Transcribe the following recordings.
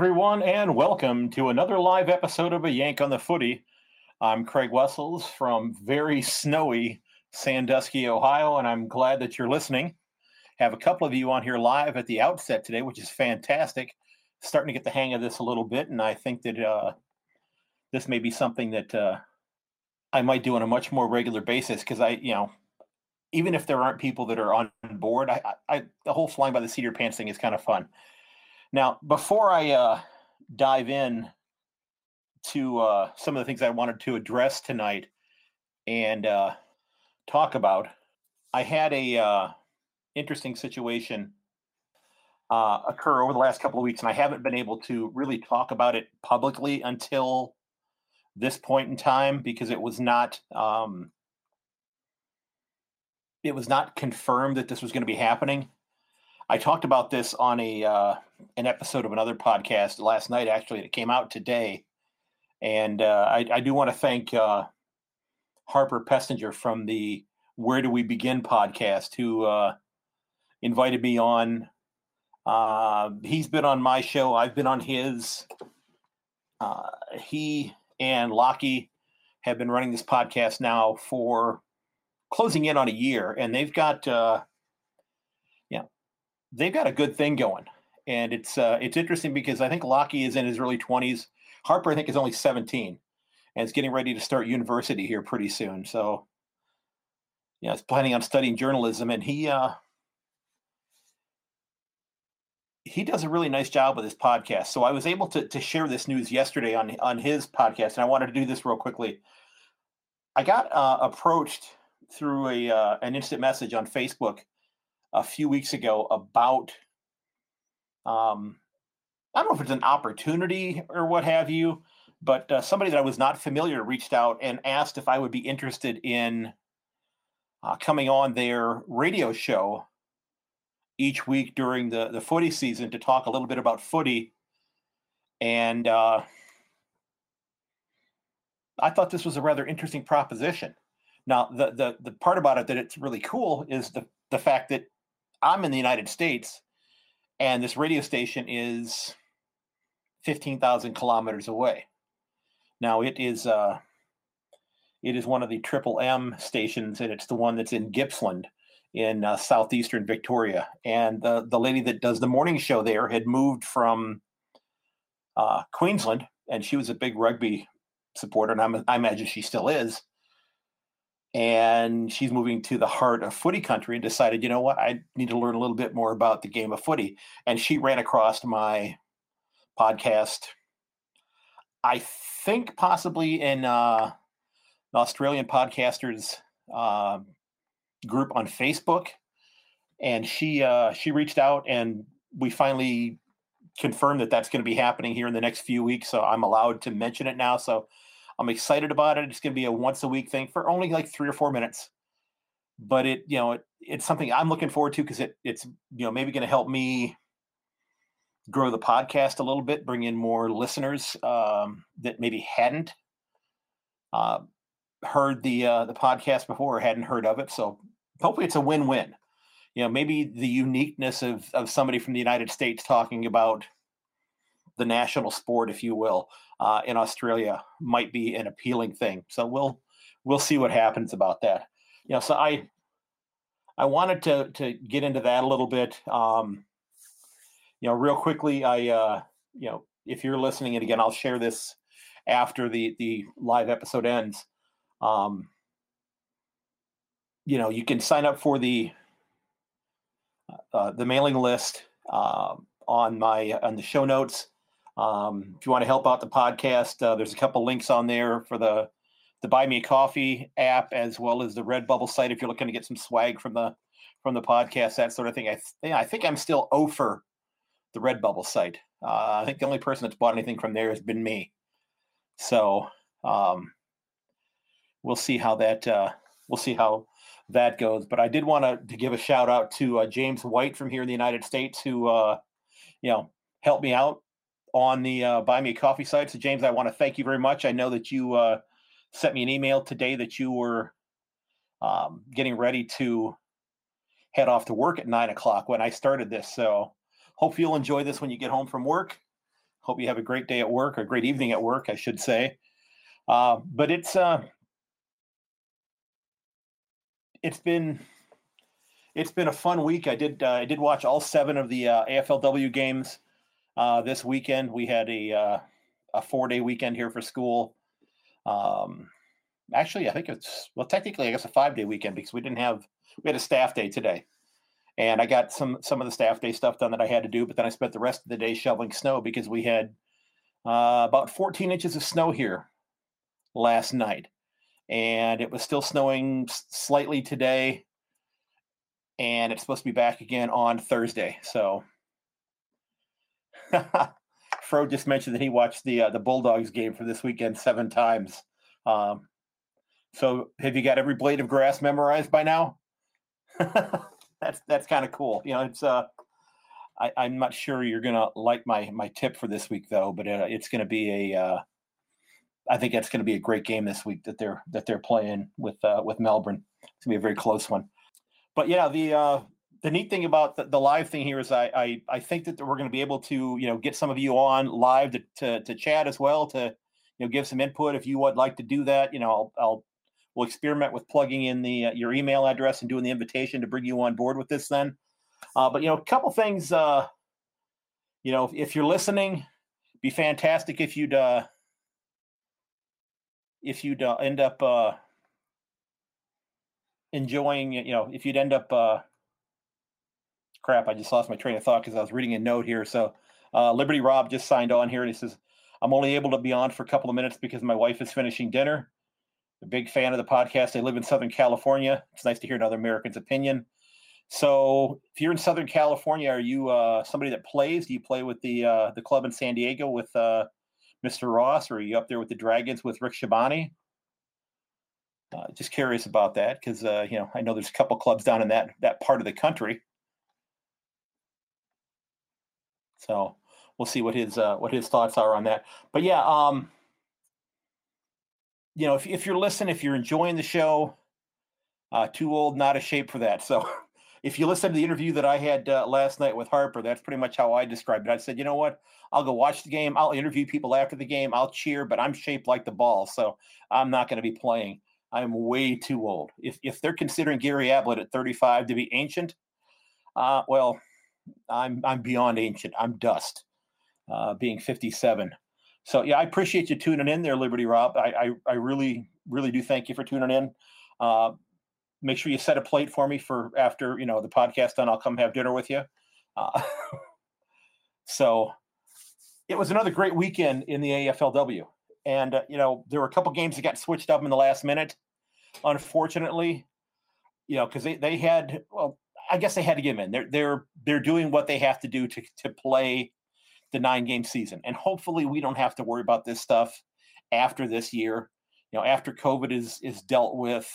Everyone, and welcome to another live episode of A Yank on the Footy. I'm Craig Wessels from very snowy Sandusky, Ohio, and I'm glad that you're listening. Have a couple of you on here live at the outset today, which is fantastic. Starting to get the hang of this a little bit, and I think that uh, this may be something that uh, I might do on a much more regular basis because I, you know, even if there aren't people that are on board, I, I, the whole flying by the seat of pants thing is kind of fun. Now, before I uh, dive in to uh, some of the things I wanted to address tonight and uh, talk about, I had a uh, interesting situation uh, occur over the last couple of weeks, and I haven't been able to really talk about it publicly until this point in time because it was not um, it was not confirmed that this was going to be happening. I talked about this on a uh, an episode of another podcast last night. Actually, it came out today, and uh, I, I, do want to thank uh, Harper Pestinger from the Where Do We Begin podcast, who uh, invited me on. Uh, he's been on my show. I've been on his. Uh, he and Lockie have been running this podcast now for closing in on a year, and they've got they've got a good thing going, and it's uh, it's interesting because I think Lockie is in his early twenties. Harper, I think, is only seventeen, and is getting ready to start university here pretty soon. So, yeah, he's planning on studying journalism, and he uh, he does a really nice job with his podcast. So I was able to to share this news yesterday on on his podcast, and I wanted to do this real quickly. I got uh, approached through a uh, an instant message on Facebook a few weeks ago about um, I don't know if it's an opportunity or what have you, but uh, somebody that I was not familiar reached out and asked if I would be interested in uh, coming on their radio show each week during the the footy season to talk a little bit about footy. And uh, I thought this was a rather interesting proposition. Now, the the the part about it that it's really cool is the the fact that I'm in the United States, and this radio station is fifteen thousand kilometers away. Now it is uh, it is one of the Triple M stations, and it's the one that's in Gippsland in uh, southeastern Victoria. And the the lady that does the morning show there had moved from uh, Queensland, and she was a big rugby supporter, and I'm, I imagine she still is and she's moving to the heart of footy country and decided, you know what, I need to learn a little bit more about the game of footy. And she ran across my podcast, I think possibly in uh, an Australian podcasters uh, group on Facebook. And she uh, she reached out, and we finally confirmed that that's going to be happening here in the next few weeks. So I'm allowed to mention it now. So I'm excited about it. It's going to be a once a week thing for only like three or four minutes, but it you know it, it's something I'm looking forward to because it it's you know maybe going to help me grow the podcast a little bit, bring in more listeners um, that maybe hadn't uh, heard the uh, the podcast before or hadn't heard of it. So hopefully it's a win win. You know, maybe the uniqueness of of somebody from the United States talking about the national sport, if you will, uh, in Australia might be an appealing thing. So we'll we'll see what happens about that. You know, so I I wanted to to get into that a little bit. Um, you know, real quickly, I uh, you know, if you're listening, and again, I'll share this after the the live episode ends. Um, you know, you can sign up for the uh, the mailing list uh, on my on the show notes. Um, if you want to help out the podcast, uh, there's a couple links on there for the the Buy Me a Coffee app as well as the Redbubble site if you're looking to get some swag from the from the podcast, that sort of thing. I th- I think I'm still over the Redbubble site. Uh, I think the only person that's bought anything from there has been me. So um, we'll see how that uh, we'll see how that goes. But I did want to, to give a shout out to uh, James White from here in the United States who uh, you know helped me out on the uh, Buy Me a Coffee site. So, James, I want to thank you very much. I know that you uh, sent me an email today that you were um, getting ready to head off to work at nine o'clock when I started this. So, hope you'll enjoy this when you get home from work. Hope you have a great day at work, or a great evening at work, I should say. Uh, but it's uh, it's been it's been a fun week. I did uh, I did watch all seven of the uh, AFLW games uh, this weekend. We had a uh, a four day weekend here for school. Um, actually, I think it's well, technically, I guess a five day weekend because we didn't have we had a staff day today, and I got some some of the staff day stuff done that I had to do. But then I spent the rest of the day shoveling snow because we had uh, about 14 inches of snow here last night, and it was still snowing slightly today, and it's supposed to be back again on Thursday. So. Fro just mentioned that he watched the uh, the Bulldogs game for this weekend seven times. Um, so have you got every blade of grass memorized by now? that's that's kind of cool. You know, it's uh, I, I'm not sure you're gonna like my my tip for this week though, but uh, it's gonna be a. Uh, I think that's going to be a great game this week that they're that they're playing with uh, with Melbourne. It's gonna be a very close one. But yeah, the uh, the neat thing about the, the live thing here is I, I, I think that we're going to be able to you know get some of you on live to, to, to chat as well to you know give some input if you would like to do that. You know, I'll, I'll we'll experiment with plugging in the uh, your email address and doing the invitation to bring you on board with this then. Uh, but you know, a couple things. Uh, you know, if, if you're listening, be fantastic if you'd uh, if you'd uh, end up uh, enjoying. You know, if you'd end up uh, crap, I just lost my train of thought because I was reading a note here. So uh, Liberty Rob just signed on here and he says, I'm only able to be on for a couple of minutes because my wife is finishing dinner. A big fan of the podcast. I live in Southern California. It's nice to hear another American's opinion. So, if you're in Southern California, are you uh, somebody that plays? Do you play with the uh, the club in San Diego with uh, Mr. Ross, or are you up there with the Dragons with Rick Shabani? Uh, just curious about that because uh, you know I know there's a couple clubs down in that that part of the country. So we'll see what his uh, what his thoughts are on that. But yeah, um, you know, if if you're listening, if you're enjoying the show, uh, too old, not a shape for that. So if you listen to the interview that I had uh, last night with Harper, that's pretty much how I described it. I said, you know what? I'll go watch the game. I'll interview people after the game. I'll cheer, but I'm shaped like the ball, so I'm not going to be playing. I'm way too old. If if they're considering Gary Ablett at 35 to be ancient, uh, well, I'm I'm beyond ancient. I'm dust, uh, being 57. So yeah, I appreciate you tuning in there, Liberty Rob. I I, I really really do thank you for tuning in. Uh, make sure you set a plate for me for after you know the podcast done. I'll come have dinner with you. Uh, so it was another great weekend in the AFLW, and uh, you know there were a couple games that got switched up in the last minute. Unfortunately, you know because they they had well I guess they had to get him in. They're they're they're doing what they have to do to to play the nine game season, and hopefully we don't have to worry about this stuff after this year. You know, after COVID is is dealt with.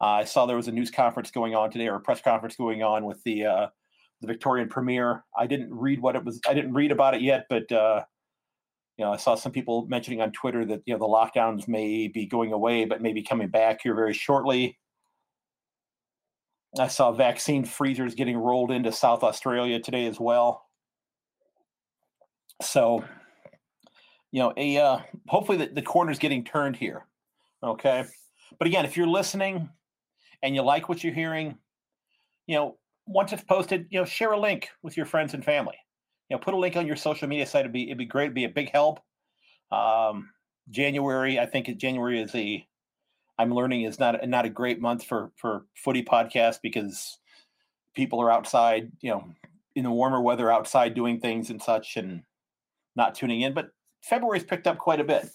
Uh, I saw there was a news conference going on today, or a press conference going on with the uh, the Victorian Premier. I didn't read what it was. I didn't read about it yet, but uh, you know, I saw some people mentioning on Twitter that you know the lockdowns may be going away, but maybe coming back here very shortly. I saw vaccine freezers getting rolled into South Australia today as well. So, you know, a uh, hopefully the, the corner's getting turned here. Okay. But again, if you're listening and you like what you're hearing, you know, once it's posted, you know, share a link with your friends and family. You know, put a link on your social media site. It'd be it'd be great. It'd be a big help. Um, January, I think January is a I'm learning is not not a great month for for footy podcast because people are outside, you know, in the warmer weather outside doing things and such and not tuning in. But February's picked up quite a bit.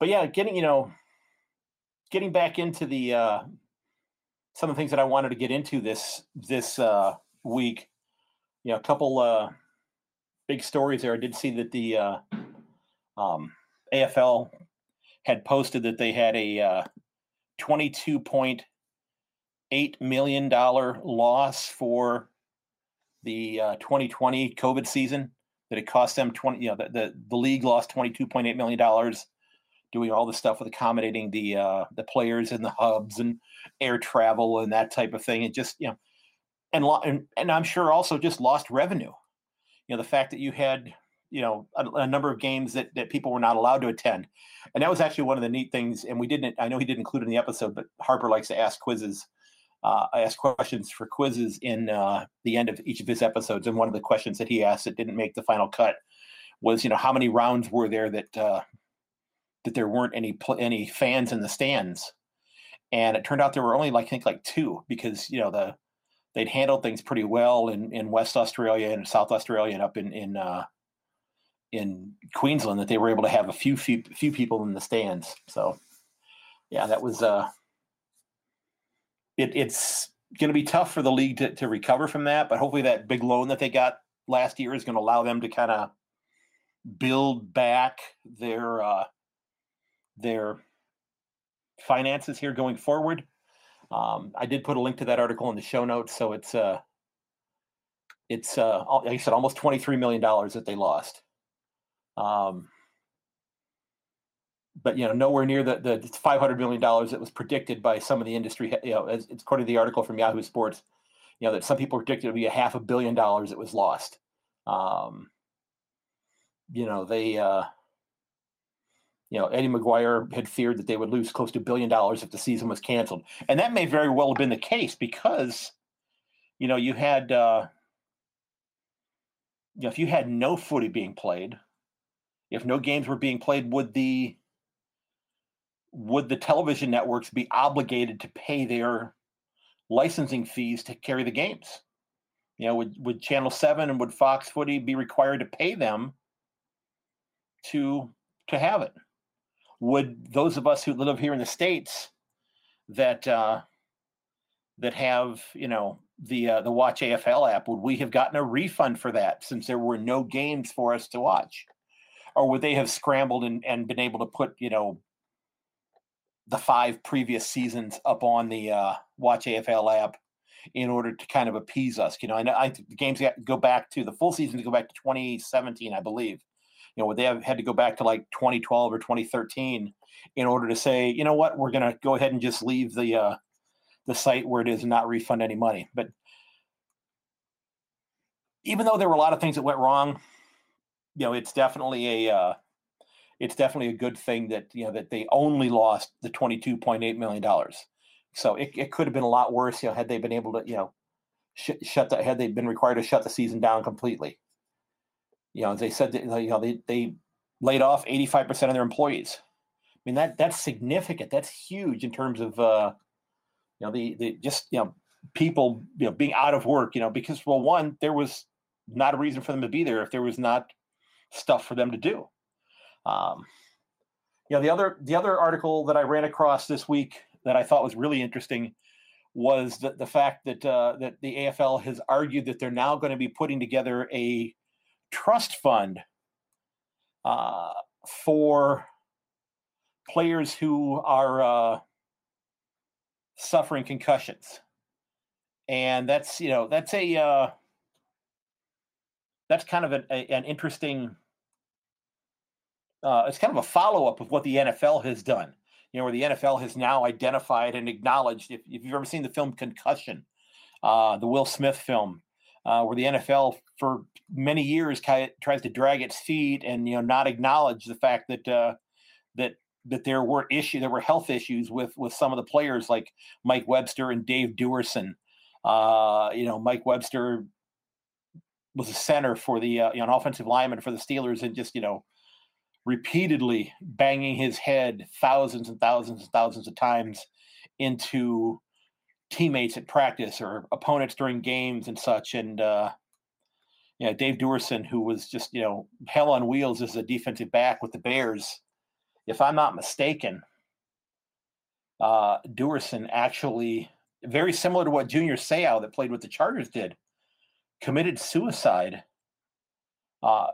But yeah, getting you know, getting back into the uh, some of the things that I wanted to get into this this uh, week. You know, a couple uh, big stories there. I did see that the uh, um, AFL had posted that they had a uh, $22.8 million loss for the uh, 2020 COVID season. That it cost them 20, you know, the, the, the league lost $22.8 million doing all the stuff with accommodating the uh, the players and the hubs and air travel and that type of thing. It just, you know, and, and, and I'm sure also just lost revenue. You know, the fact that you had you know a, a, number of games that that people were not allowed to attend, and that was actually one of the neat things. And we didn't. I know he didn't include in the episode, but Harper likes to ask quizzes. Uh, I ask questions for quizzes in uh, the end of each of his episodes, and one of the questions that he asked that didn't make the final cut was, you know, how many rounds were there that uh, that there weren't any pl- any fans in the stands, and it turned out there were only like I think like two because you know the they'd handled things pretty well in, in West Australia and South Australia and up in in uh, in Queensland that they were able to have a few few, few people in the stands. So yeah, that was uh, it, it's going to be tough for the league to, to recover from that, but hopefully that big loan that they got last year is going to allow them to kind of build back their uh, their finances here going forward. Um, I did put a link to that article in the show notes, so it's uh, it's uh, like I said, almost twenty three million dollars that they lost. Um, but you know, nowhere near the the five hundred million dollars that was predicted by some of the industry. You know, as, according to the article from Yahoo Sports, you know that some people predicted it would be a half a billion dollars that was lost. Um, you know, they. Uh, you know, Eddie McGuire had feared that they would lose close to a billion dollars if the season was canceled. And that may very well have been the case because, you know, you had, uh, you know, if you had no footy being played, if no games were being played, would the would the television networks be obligated to pay their licensing fees to carry the games? You know, would would Channel Seven and would Fox Footy be required to pay them to to have it? would those of us who live here in the states that uh, that have you know the uh, the Watch AFL app would we have gotten a refund for that since there were no games for us to watch, or would they have scrambled and, and been able to put you know the five previous seasons up on the uh, Watch AFL app in order to kind of appease us? You know, I know I, the games go back to the full season to go back to 2017, I believe you know, would they have had to go back to like 2012 or 2013 in order to say, you know what, we're going to go ahead and just leave the uh, the site where it is and not refund any money. But even though there were a lot of things that went wrong, you know, it's definitely a uh, it's definitely a good thing that you know that they only lost the 22.8 million dollars. So it, it could have been a lot worse, you know, had they been able to, you know, sh- shut the had they been required to shut the season down completely. You know, they said that you know they they laid off 85% of their employees. I mean that that's significant. That's huge in terms of uh, you know the the just you know people you know being out of work. You know because well one there was not a reason for them to be there if there was not stuff for them to do. Um, you know the other the other article that I ran across this week that I thought was really interesting was the, the fact that uh, that the AFL has argued that they're now going to be putting together a trust fund uh, for players who are uh, suffering concussions, and that's you know that's a uh, that's kind of an, a, an interesting. Uh, it's kind of a follow up of what the NFL has done. You know, where the NFL has now identified and acknowledged. If, if you've ever seen the film Concussion, uh, the Will Smith film, uh, where the NFL for many years tries to drag its feet and you know not acknowledge the fact that uh, that that there were issue there were health issues with with some of the players like Mike Webster and Dave Duerson. Uh, you know, Mike Webster was a center for the uh, you know, an offensive lineman for the Steelers and just you know repeatedly banging his head thousands and thousands and thousands of times into teammates at practice or opponents during games and such. And uh, you know, Dave Duerson, who was just you know hell on wheels as a defensive back with the Bears, if I'm not mistaken, uh, actually very similar to what Junior Seau that played with the Chargers did, committed suicide. Uh,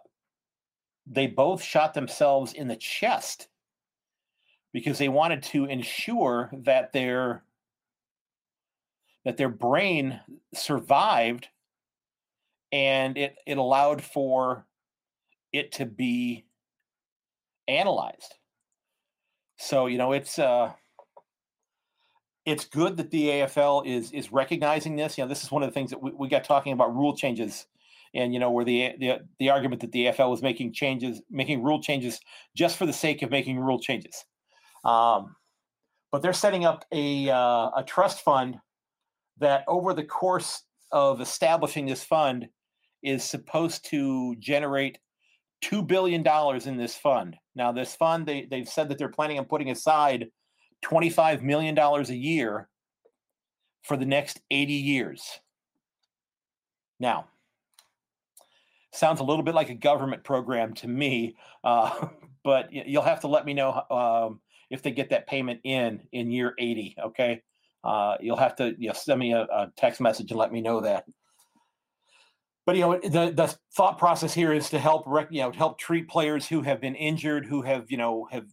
they both shot themselves in the chest because they wanted to ensure that their that their brain survived and it it allowed for it to be analyzed so you know it's uh it's good that the AFL is is recognizing this. You know, this is one of the things that we, we got talking about rule changes and you know where the the the argument that the AFL was making changes, making rule changes just for the sake of making rule changes. Um, but they're setting up a uh, a trust fund that over the course of establishing this fund is supposed to generate two billion dollars in this fund. Now, this fund they they've said that they're planning on putting aside twenty five million dollars a year for the next eighty years. Now, sounds a little bit like a government program to me, uh, but you'll have to let me know um, if they get that payment in in year 80. Okay, uh, you'll have to you know, send me a, a, text message and let me know that. But you know the the thought process here is to help rec- you know help treat players who have been injured, who have you know have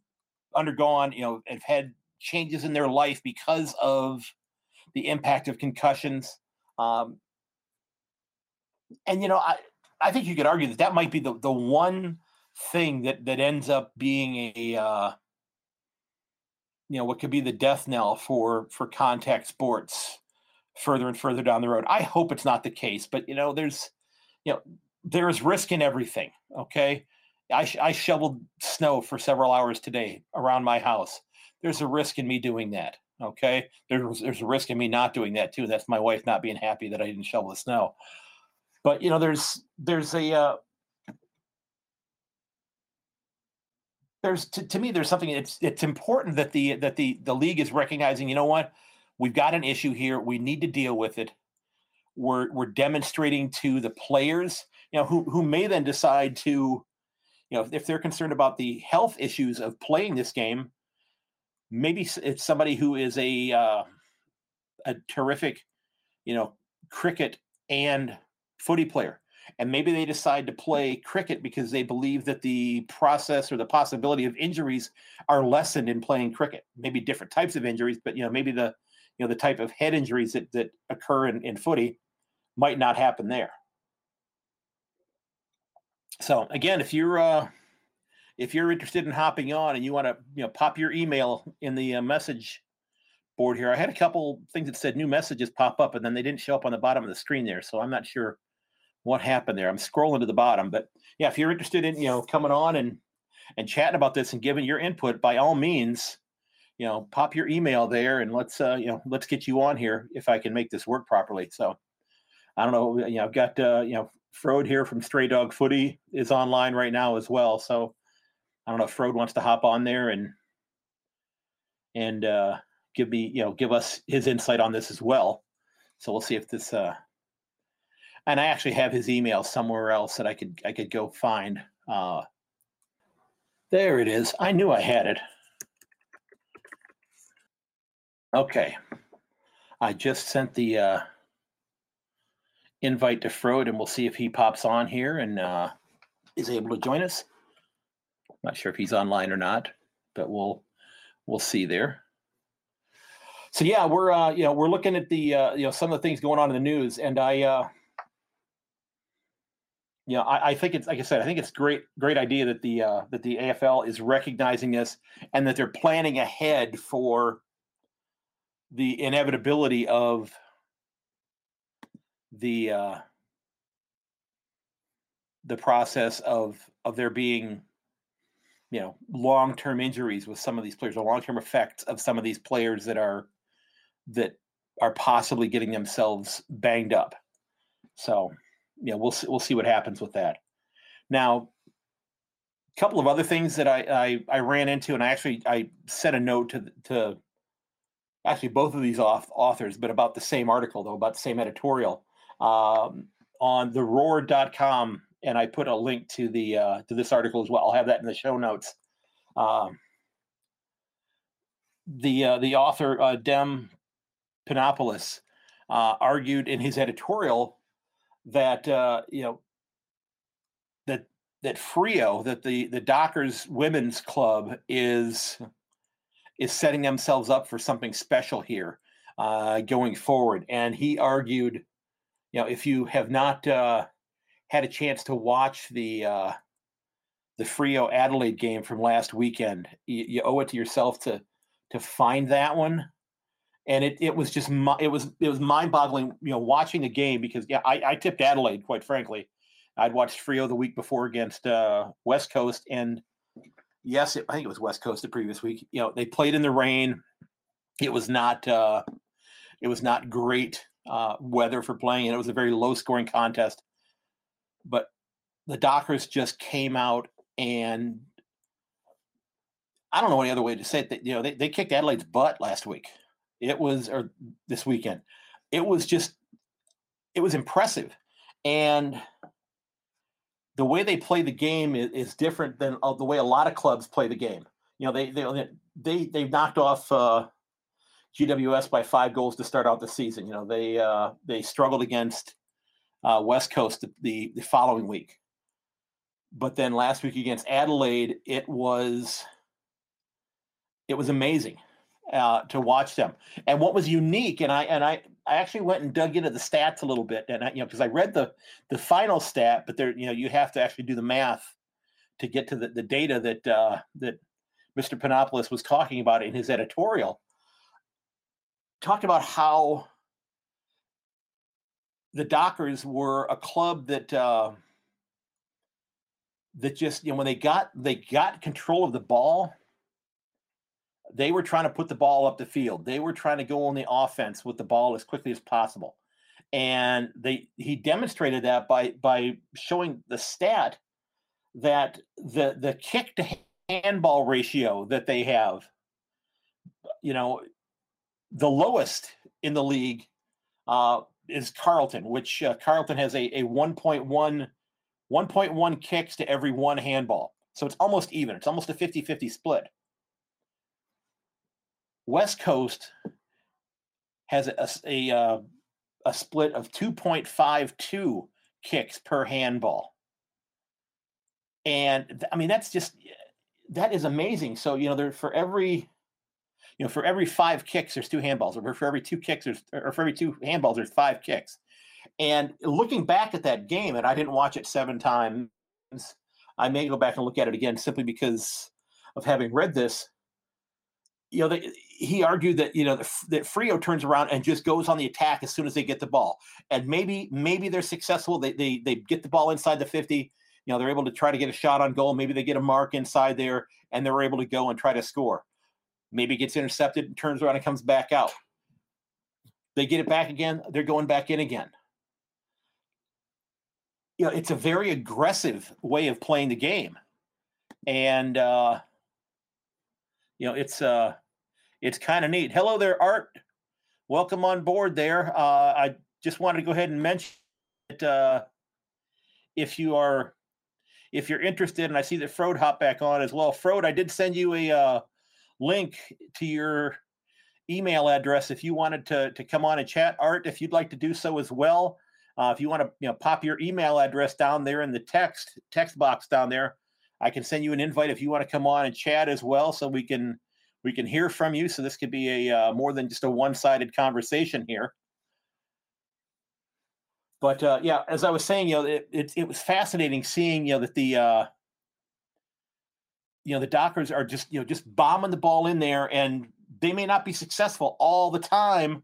undergone you know have had changes in their life because of the impact of concussions. Um, and you know I I think you could argue that that might be the the one thing that that ends up being a uh, you know what could be the death knell for for contact sports further and further down the road. I hope it's not the case, but you know there's you know there's risk in everything. Okay, I sh- I shoveled snow for several hours today around my house. There's a risk in me doing that. Okay, there's there's a risk in me not doing that too. That's my wife not being happy that I didn't shovel the snow. But you know, there's there's a uh, there's to, to me there's something it's it's important that the that the the league is recognizing. You know what? We've got an issue here. We need to deal with it. We're we're demonstrating to the players, you know, who who may then decide to, you know, if, if they're concerned about the health issues of playing this game, maybe it's somebody who is a uh, a terrific, you know, cricket and footy player. And maybe they decide to play cricket because they believe that the process or the possibility of injuries are lessened in playing cricket. Maybe different types of injuries, but you know, maybe the you know the type of head injuries that, that occur in, in footy might not happen there. So again, if you're uh, if you're interested in hopping on and you want to you know pop your email in the uh, message board here, I had a couple things that said new messages pop up and then they didn't show up on the bottom of the screen there, so I'm not sure what happened there. I'm scrolling to the bottom, but yeah, if you're interested in you know coming on and and chatting about this and giving your input, by all means, you know, pop your email there and let's uh, you know let's get you on here if I can make this work properly. So I don't know, you know, I've got uh, you know Frode here from Stray Dog Footy is online right now as well. So I don't know if Frode wants to hop on there and and uh, give me you know give us his insight on this as well. So we'll see if this uh, and I actually have his email somewhere else that I could I could go find. Uh, there it is. I knew I had it. Okay, I just sent the uh, invite to Frode, and we'll see if he pops on here and uh, is able to join us. Not sure if he's online or not, but we'll we'll see there. So yeah, we're uh, you know we're looking at the uh, you know some of the things going on in the news, and I uh, you know, I, I, think it's like I said, I think it's great, great idea that the uh, that the AFL is recognizing this and that they're planning ahead for the inevitability of the uh, the process of of there being you know long term injuries with some of these players, or long term effects of some of these players that are that are possibly getting themselves banged up. So you know, we'll see, we'll see what happens with that. Now, a couple of other things that I, I, I ran into, and I actually I sent a note to to actually both of these authors, but about the same article though, about the same editorial um, on the roar.com and I put a link to the uh, to this article as well. I'll have that in the show notes. Um, the uh, the author uh, Dem Panopoulos uh, argued in his editorial that uh, you know that that Freo, that the the Dockers Women's Club is is setting themselves up for something special here uh, going forward. And he argued, you know, if you have not had a chance to watch the uh, the Freo Adelaide game from last weekend, you, you owe it to yourself to to find that one and it, it was just it was it was mind boggling you know watching the game because yeah I, I tipped Adelaide quite frankly I'd watched Freo the week before against uh, West Coast, and yes, it, I think it was West Coast the previous week. You know, they played in the rain. It was not uh, it was not great uh, weather for playing, and it was a very low scoring contest. But the Dockers just came out and I don't know any other way to say it. That, you know, they, they kicked Adelaide's butt last week. It was or this weekend. It was just it was impressive, and the way they play the game is, is different than uh, the way a lot of clubs play the game. You know, they they they they've knocked off uh, GWS by five goals to start out the season. You know, they uh, they struggled against uh, West Coast the, the, the following week, but then last week against Adelaide, it was it was amazing uh, to watch them. And what was unique, and I and I I actually went and dug into the stats a little bit, and I, you know because I read the the final stat, but there you know you have to actually do the math to get to the, the data that uh, that Mr. Panopoulos was talking about in his editorial. Talked about how the Dockers were a club that uh, that just you know when they got they got control of the ball they were trying to put the ball up the field. They were trying to go on the offense with the ball as quickly as possible. And they he demonstrated that by by showing the stat that the the kick to handball ratio that they have, you know, the lowest in the league uh, is Carlton, which uh, Carlton has a, a 1.1 1.1 kicks to every one handball. So it's almost even. It's almost a 50-50 split. West Coast has a a, uh, a split of 2.52 kicks per handball. And I mean that's just that is amazing. So, you know, there for every you know, for every five kicks, there's two handballs, or for every two kicks, there's or for every two handballs, there's five kicks. And looking back at that game, and I didn't watch it seven times, I may go back and look at it again simply because of having read this. You know, they, he argued that you know that Freo turns around and just goes on the attack as soon as they get the ball, and maybe maybe they're successful. They they they get the ball inside the fifty. You know they're able to try to get a shot on goal. Maybe they get a mark inside there, and they're able to go and try to score. Maybe gets intercepted and turns around and comes back out. They get it back again. They're going back in again. You know it's a very aggressive way of playing the game, and uh, you know it's. Uh, it's kind of neat. Hello there, Art. Welcome on board there. Uh, I just wanted to go ahead and mention that uh, if you are if you're interested, and I see that Frode hopped back on as well. Frode, I did send you a uh, link to your email address if you wanted to to come on and chat. Art, if you'd like to do so as well. Uh, if you want to, you know, pop your email address down there in the text text box down there, I can send you an invite if you want to come on and chat as well, so we can we can hear from you. So this could be a uh, more than just a one-sided conversation here. But uh, yeah, as I was saying, you know, it, it, it was fascinating seeing you know that the uh, you know the Dockers are just you know just bombing the ball in there, and they may not be successful all the time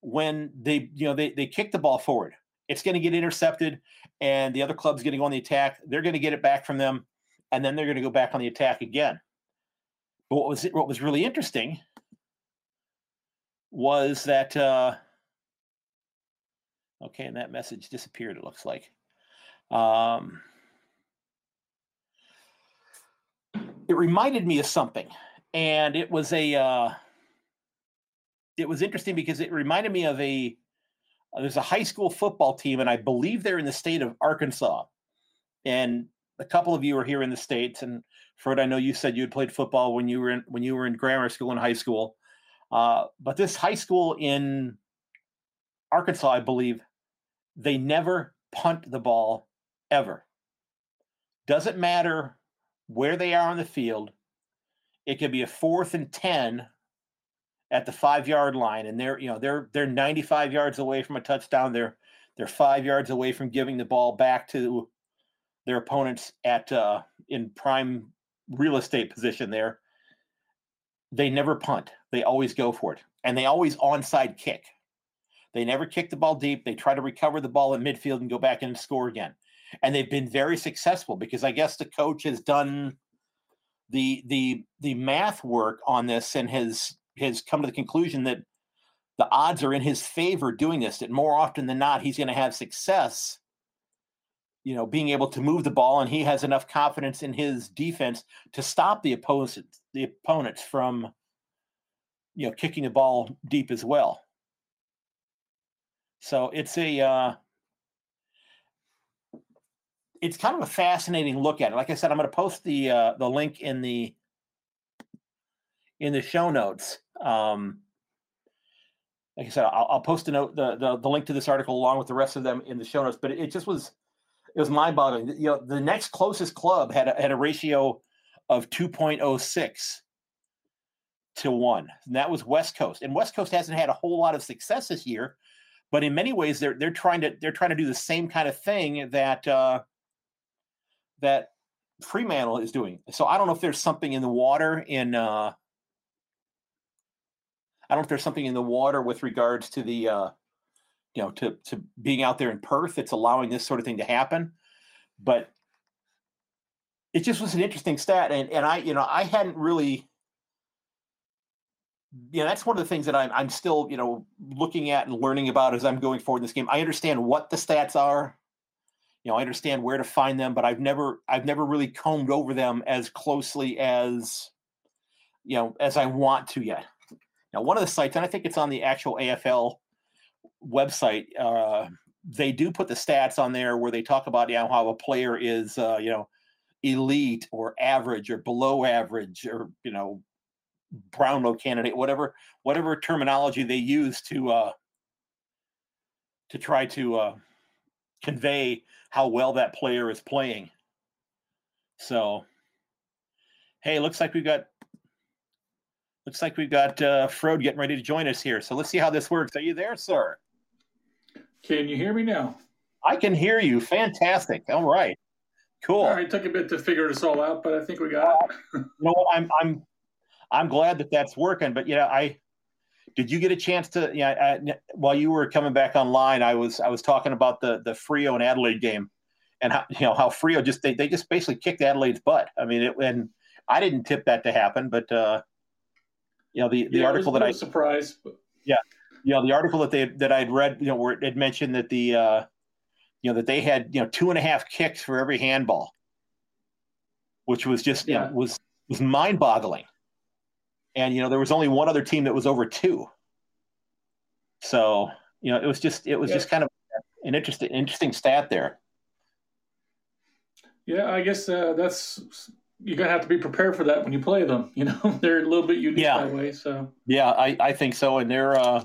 when they you know they they kick the ball forward. It's going to get intercepted, and the other club's going to go on the attack. They're going to get it back from them, and then they're going to go back on the attack again. But what was what was really interesting was that uh, okay, and that message disappeared. It looks like. Um, it reminded me of something, and it was a. Uh, it was interesting because it reminded me of a. Uh, there's a high school football team, and I believe they're in the state of Arkansas, and a couple of you are here in the states, and Fred, I know you said you had played football when you were in when you were in grammar school and high school, uh, but this high school in Arkansas, I believe, they never punt the ball ever. Doesn't matter where they are on the field. It could be a fourth and ten at the five yard line, and they're you know they're they're 95 yards away from a touchdown. They're they're five yards away from giving the ball back to their opponents at uh, in prime real estate position there. They never punt. They always go for it, and they always onside kick. They never kick the ball deep. They try to recover the ball at midfield and go back and score again. And they've been very successful because I guess the coach has done the the the math work on this and has has come to the conclusion that the odds are in his favor doing this that more often than not he's going to have success you know being able to move the ball and he has enough confidence in his defense to stop the opponents the opponents from you know kicking the ball deep as well. So it's a uh it's kind of a fascinating look at it. Like I said, I'm going to post the uh, the link in the in the show notes. Um, like I said, I'll, I'll post a note the, the, the link to this article along with the rest of them in the show notes. But it, it just was it was mind boggling. You know, the next closest club had a, had a ratio of 2.06 to one, and that was West Coast. And West Coast hasn't had a whole lot of success this year, but in many ways they're they're trying to they're trying to do the same kind of thing that. Uh, that Fremantle is doing. So I don't know if there's something in the water in uh I don't know if there's something in the water with regards to the uh you know to to being out there in Perth that's allowing this sort of thing to happen. But it just was an interesting stat and and I you know I hadn't really you know that's one of the things that I'm I'm still you know looking at and learning about as I'm going forward in this game. I understand what the stats are you know i understand where to find them but i've never i've never really combed over them as closely as you know as i want to yet. Now one of the sites and i think it's on the actual afl website uh, they do put the stats on there where they talk about you know how a player is uh, you know elite or average or below average or you know brownlow candidate whatever whatever terminology they use to uh to try to uh convey how well that player is playing. So, hey, looks like we've got looks like we've got uh, Frode getting ready to join us here. So let's see how this works. Are you there, sir? Can you hear me now? I can hear you. Fantastic. All right. Cool. All right. Took a bit to figure this all out, but I think we got it. you know, I'm I'm I'm glad that that's working. But yeah, I did you get a chance to? Yeah, uh, while you were coming back online, I was I was talking about the the Freo and Adelaide game, and how you know how Freo just they, they just basically kicked Adelaide's butt. I mean, it, and I didn't tip that to happen, but uh, you know the the yeah, article that I surprise, but... yeah, you know the article that they that I'd read, you know, where it had mentioned that the uh, you know that they had you know two and a half kicks for every handball, which was just yeah. you know, was was mind boggling and you know there was only one other team that was over two. So you know it was just it was yeah. just kind of an interesting interesting stat there. Yeah, I guess uh, that's you're gonna have to be prepared for that when you play them. You know, they're a little bit unique yeah. that way. So yeah, I, I think so, and they're uh,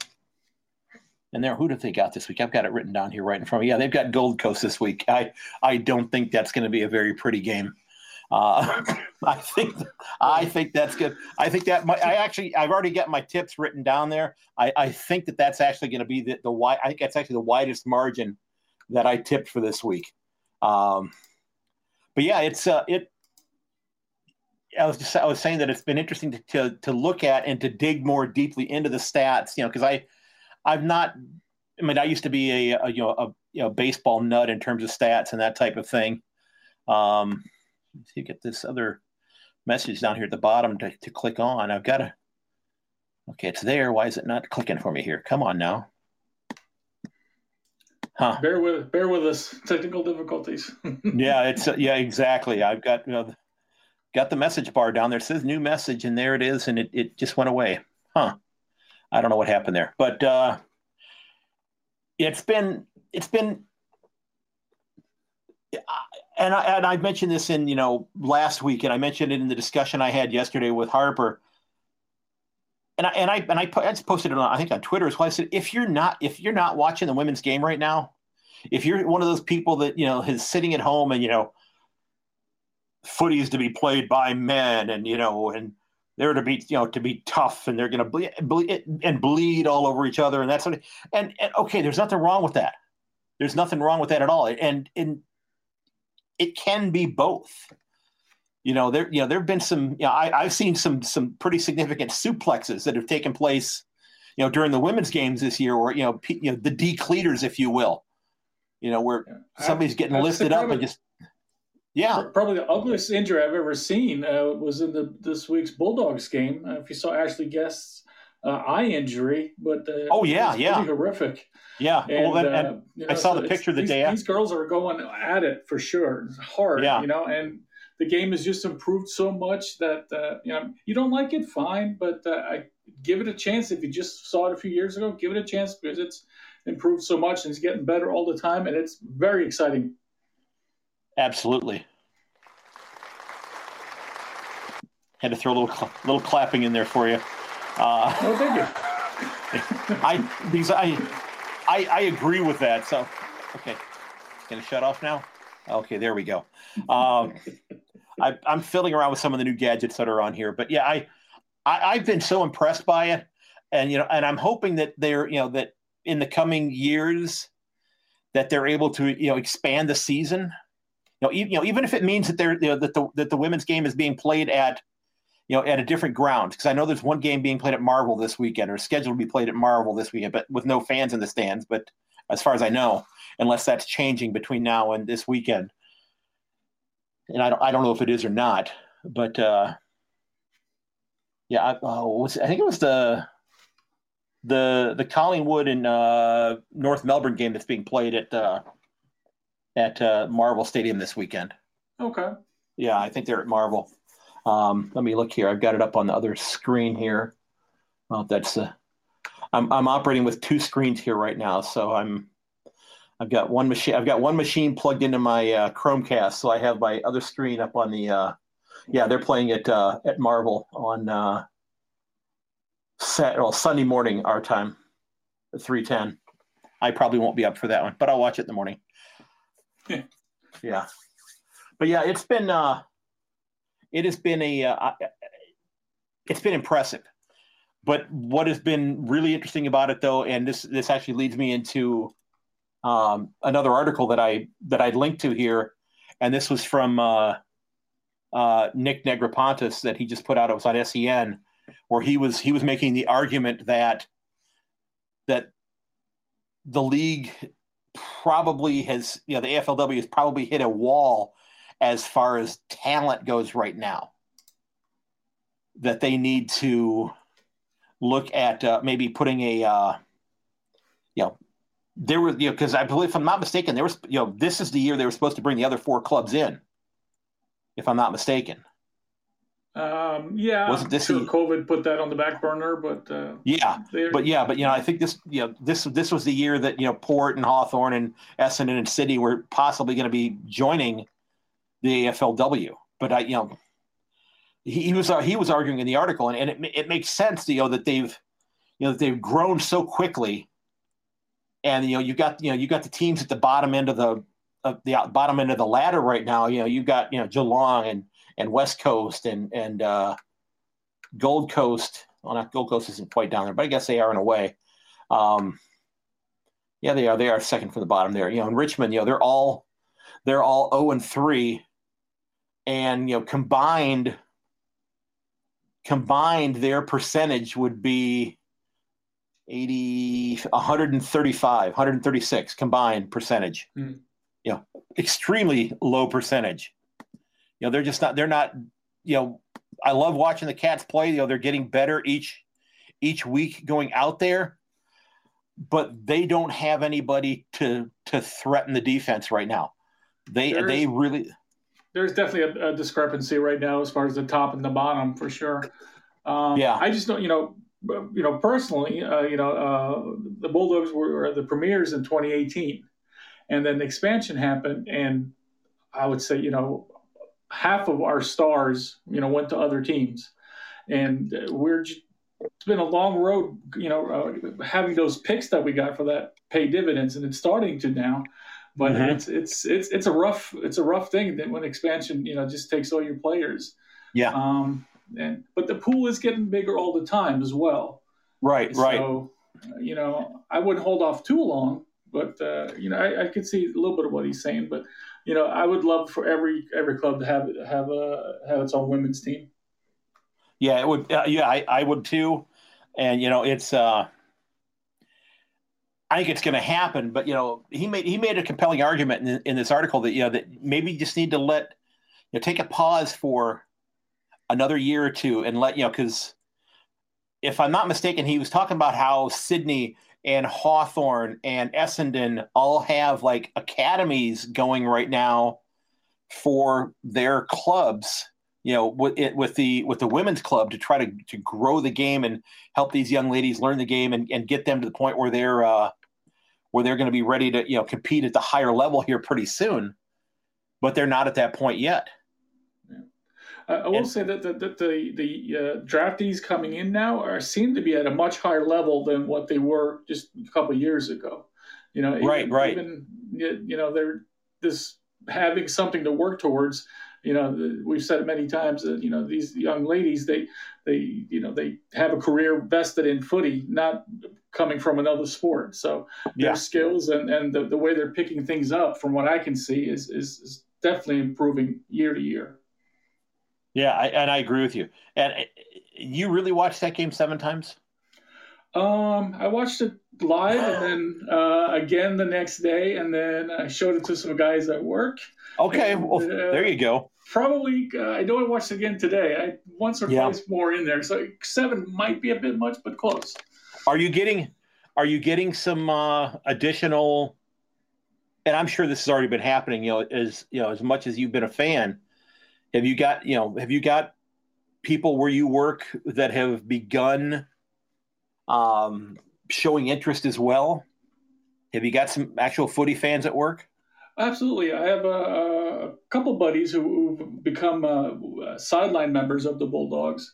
and they're who did they got this week? I've got it written down here right in front of me. Yeah, they've got Gold Coast this week. I I don't think that's going to be a very pretty game. Uh, I think I think that's good. I think that I actually I've already got my tips written down there. I, I think that that's actually going to be the the wide. I think that's actually the widest margin that I tipped for this week. Um, but yeah, it's uh, it. I was just I was saying that it's been interesting to, to to look at and to dig more deeply into the stats. You know, because I I've not. I mean, I used to be a, a you know a you know baseball nut in terms of stats and that type of thing. Um, you get this other message down here at the bottom to, to click on. I've got to, okay, it's there. Why is it not clicking for me here? Come on now. Huh. Bear with, bear with us. Technical difficulties. yeah, it's, uh, yeah, exactly. I've got, you know, got the message bar down there. It says new message and there it is. And it, it just went away. Huh. I don't know what happened there, but, uh, it's been, it's been, and I, and I mentioned this in you know last week, and I mentioned it in the discussion I had yesterday with Harper. And I and I and I, just posted it on I think on Twitter as well. I said if you're not if you're not watching the women's game right now, if you're one of those people that you know is sitting at home and you know footy is to be played by men and you know and they're to be you know to be tough and they're going to bleed and bleed all over each other and that's what and, and okay there's nothing wrong with that there's nothing wrong with that at all and and it can be both. You know, there you know there have been some. You know, I, I've seen some some pretty significant suplexes that have taken place. You know, during the women's games this year, or you know, you know the decleaters, if you will. You know, where yeah. somebody's getting lifted up and just yeah. Probably the ugliest injury I've ever seen uh, was in the this week's Bulldogs game. Uh, if you saw Ashley Guest's uh, eye injury, but uh, oh yeah, yeah, horrific. Yeah, and, well, then, uh, you know, I saw so the picture the these, day. These girls are going at it for sure. It's hard, yeah. you know, and the game has just improved so much that uh, you know you don't like it, fine, but I give it a chance. If you just saw it a few years ago, give it a chance because it's improved so much and it's getting better all the time, and it's very exciting. Absolutely. Had to throw a little little clapping in there for you. Uh, oh, thank you. I because I, I I agree with that. So okay, gonna shut off now. Okay, there we go. Um, I, I'm fiddling around with some of the new gadgets that are on here, but yeah, I, I I've been so impressed by it, and you know, and I'm hoping that they're you know that in the coming years that they're able to you know expand the season You know, even, you know, even if it means that they're you know, that the that the women's game is being played at you know at a different ground because I know there's one game being played at Marvel this weekend or scheduled to be played at Marvel this weekend, but with no fans in the stands. But as far as I know, unless that's changing between now and this weekend, and I don't I don't know if it is or not, but uh, yeah, I, uh, was, I think it was the the the Collingwood and uh, North Melbourne game that's being played at uh, at uh, Marvel Stadium this weekend. Okay. Yeah, I think they're at Marvel. Um, let me look here. I've got it up on the other screen here. Well, that's uh, I'm I'm operating with two screens here right now, so I'm I've got one machine. I've got one machine plugged into my uh, Chromecast, so I have my other screen up on the. Uh, yeah, they're playing it uh, at Marvel on uh, set, well, Sunday morning our time, at three ten. I probably won't be up for that one, but I'll watch it in the morning. yeah, but yeah, it's been uh, it has been a uh, it's been impressive. But what has been really interesting about it, though, and this this actually leads me into um, another article that I that I linked to here, and this was from uh, uh, Nick Negropontis that he just put out. It was on SEN, where he was he was making the argument that that the league probably has, you know, the AFLW has probably hit a wall as far as talent goes right now. That they need to look at uh, maybe putting a, uh, you know, there was, you know, because I believe, if I'm not mistaken, there was, you know, this is the year they were supposed to bring the other four clubs in, if I'm not mistaken. Um, yeah, wasn't this sure COVID put that on the back burner? But uh, yeah, but yeah, but you know, I think this, you know, this this was the year that you know Port and Hawthorn and Essendon and Sydney were possibly going to be joining the AFLW. But I, you know, he, he was uh, he was arguing in the article, and, and it it makes sense, you know, that they've you know that they've grown so quickly, and you know you got you know you got the teams at the bottom end of the of the bottom end of the ladder right now. You know, you've got you know Geelong and and West Coast and and uh, Gold Coast. Well, not Gold Coast isn't quite down there, but I guess they are in a way. Um, yeah, they are. They are second from the bottom there. You know, in Richmond, you know, they're all they're all zero oh and three, and you know, combined combined their percentage would be 80 135 136 combined percentage mm. you know extremely low percentage you know they're just not they're not you know I love watching the Cats play. You know they're getting better each each week going out there, but they don't have anybody to to threaten the defense right now. They there's, they really there's definitely a, a, discrepancy right now as far as the top and the bottom for sure. Um, yeah, I just don't you know you know personally uh, you know uh, the Bulldogs were, were the premiers in 2018, and then the expansion happened, and I would say you know half of our stars, you know, went to other teams, and we're. it's been a long road, you know, uh, having those picks that we got for that pay dividends, and it's starting to now. But mm-hmm. it's it's it's it's a rough it's a rough thing that when expansion, you know, just takes all your players. Yeah. Um. And but the pool is getting bigger all the time as well. Right. So, right. So, you know, I wouldn't hold off too long, but uh, you know, I, I could see a little bit of what he's saying, but you know, I would love for every every club to have have a have its own women's team. Yeah, it would. Uh, yeah, I, I would too. And you know, it's. uh I think it's going to happen. But you know, he made he made a compelling argument in, in this article that you know that maybe you just need to let you know take a pause for another year or two and let you know because if I'm not mistaken, he was talking about how Sydney and Hawthorn and Essendon all have like academies going right now for their clubs you know with it with the with the women's club to try to to grow the game and help these young ladies learn the game and, and get them to the point where they're uh where they're going to be ready to you know compete at the higher level here pretty soon but they're not at that point yet yeah. I will and, say that the the the, the uh, draftees coming in now are seem to be at a much higher level than what they were just a couple years ago. You know, right, right. Even you know, they're this having something to work towards you know we've said it many times that you know these young ladies they they you know they have a career vested in footy not coming from another sport so yeah. their skills and and the, the way they're picking things up from what i can see is is, is definitely improving year to year yeah I, and i agree with you and uh, you really watched that game seven times um i watched it live and then uh, again the next day and then i showed it to some guys at work Okay, well, uh, there you go. Probably, uh, I know I watched it again today. I once or yeah. twice more in there, so seven might be a bit much, but close. Are you getting? Are you getting some uh, additional? And I'm sure this has already been happening. You know, as you know, as much as you've been a fan, have you got you know have you got people where you work that have begun um, showing interest as well? Have you got some actual footy fans at work? Absolutely. I have a, a couple buddies who, have become uh, sideline members of the Bulldogs.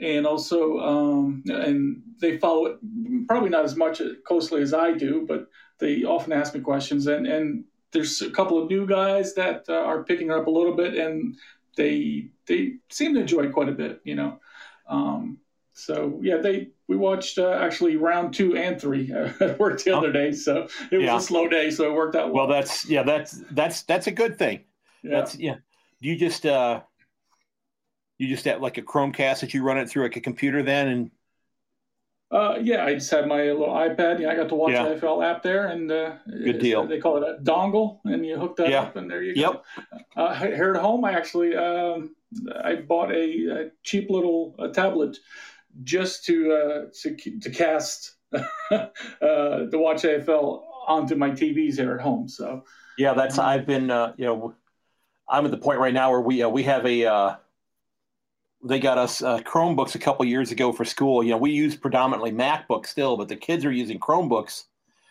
And also, um, and they follow it probably not as much closely as I do, but they often ask me questions. And, and there's a couple of new guys that uh, are picking up a little bit, and they they seem to enjoy it quite a bit, you know. Um, so yeah, they we watched uh, actually round two and three at work the other day, so it was yeah. a slow day, so it worked out well. Well, that's yeah, that's that's that's a good thing. Yeah. That's yeah. Do you just uh, you just have like a Chromecast that you run it through like a computer then and. Uh, yeah, I just had my little iPad. Yeah, I got to watch yeah. the NFL app there, and uh, good deal. They call it a dongle, and you hook that yeah. up, and there you go. Yep. Uh, here at home, I actually um, I bought a, a cheap little tablet just to uh, to, to cast uh, the Watch AFL onto my TVs here at home. So yeah, that's I've been uh, you know I'm at the point right now where we uh, we have a uh, they got us uh, Chromebooks a couple years ago for school. You know, we use predominantly MacBooks still, but the kids are using Chromebooks.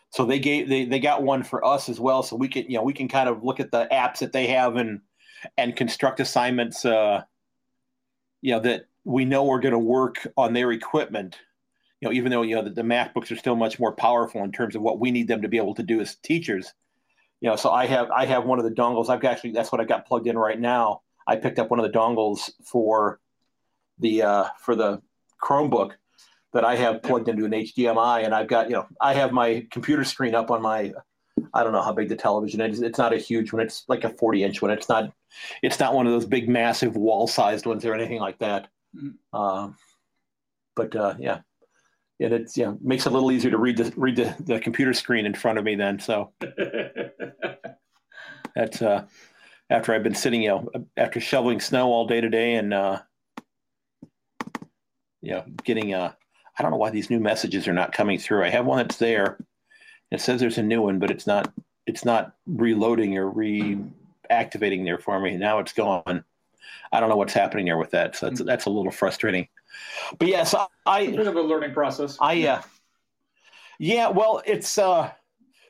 So they gave they, they got one for us as well, so we can you know we can kind of look at the apps that they have and and construct assignments. Uh, you know that we know we're going to work on their equipment you know even though you know the, the macbooks are still much more powerful in terms of what we need them to be able to do as teachers you know so i have i have one of the dongles i've actually that's what i got plugged in right now i picked up one of the dongles for the uh for the chromebook that i have plugged into an hdmi and i've got you know i have my computer screen up on my i don't know how big the television is. It's not a huge one. It's like a 40 inch one. It's not it's not one of those big massive wall sized ones or anything like that. Uh, but uh, yeah, and it's yeah makes it a little easier to read the read the, the computer screen in front of me then. So. That's uh, after I've been sitting, you know, after shoveling snow all day today, and uh, you know, getting a. I don't know why these new messages are not coming through. I have one that's there. It says there's a new one, but it's not. It's not reloading or reactivating there for me. Now it's gone. I don't know what's happening there with that. So that's, that's a little frustrating. But yes, I, I a bit of a learning process. I uh, yeah, well, it's uh,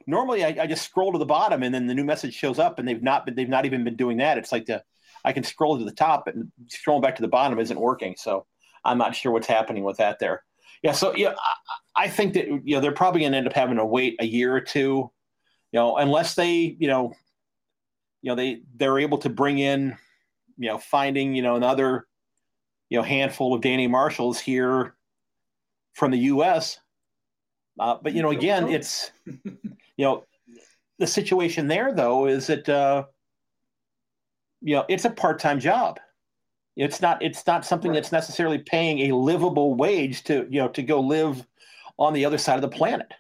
normally I, I, just scroll to the bottom and then the new message shows up, and they've not been, they've not even been doing that. It's like the I can scroll to the top and scrolling back to the bottom isn't working. So I'm not sure what's happening with that there. Yeah, so yeah, I, think that you know they're probably going to end up having to wait a year or two, you know, unless they you know, you know they they're able to bring in you know, finding, you know, another, you know, handful of Danny Marshalls here from the U.S. Uh, but you know, again, it's you know, the situation there though is that uh, you know it's a part-time job. It's not it's not something right. that's necessarily paying a livable wage to you know to go live on the other side of the planet.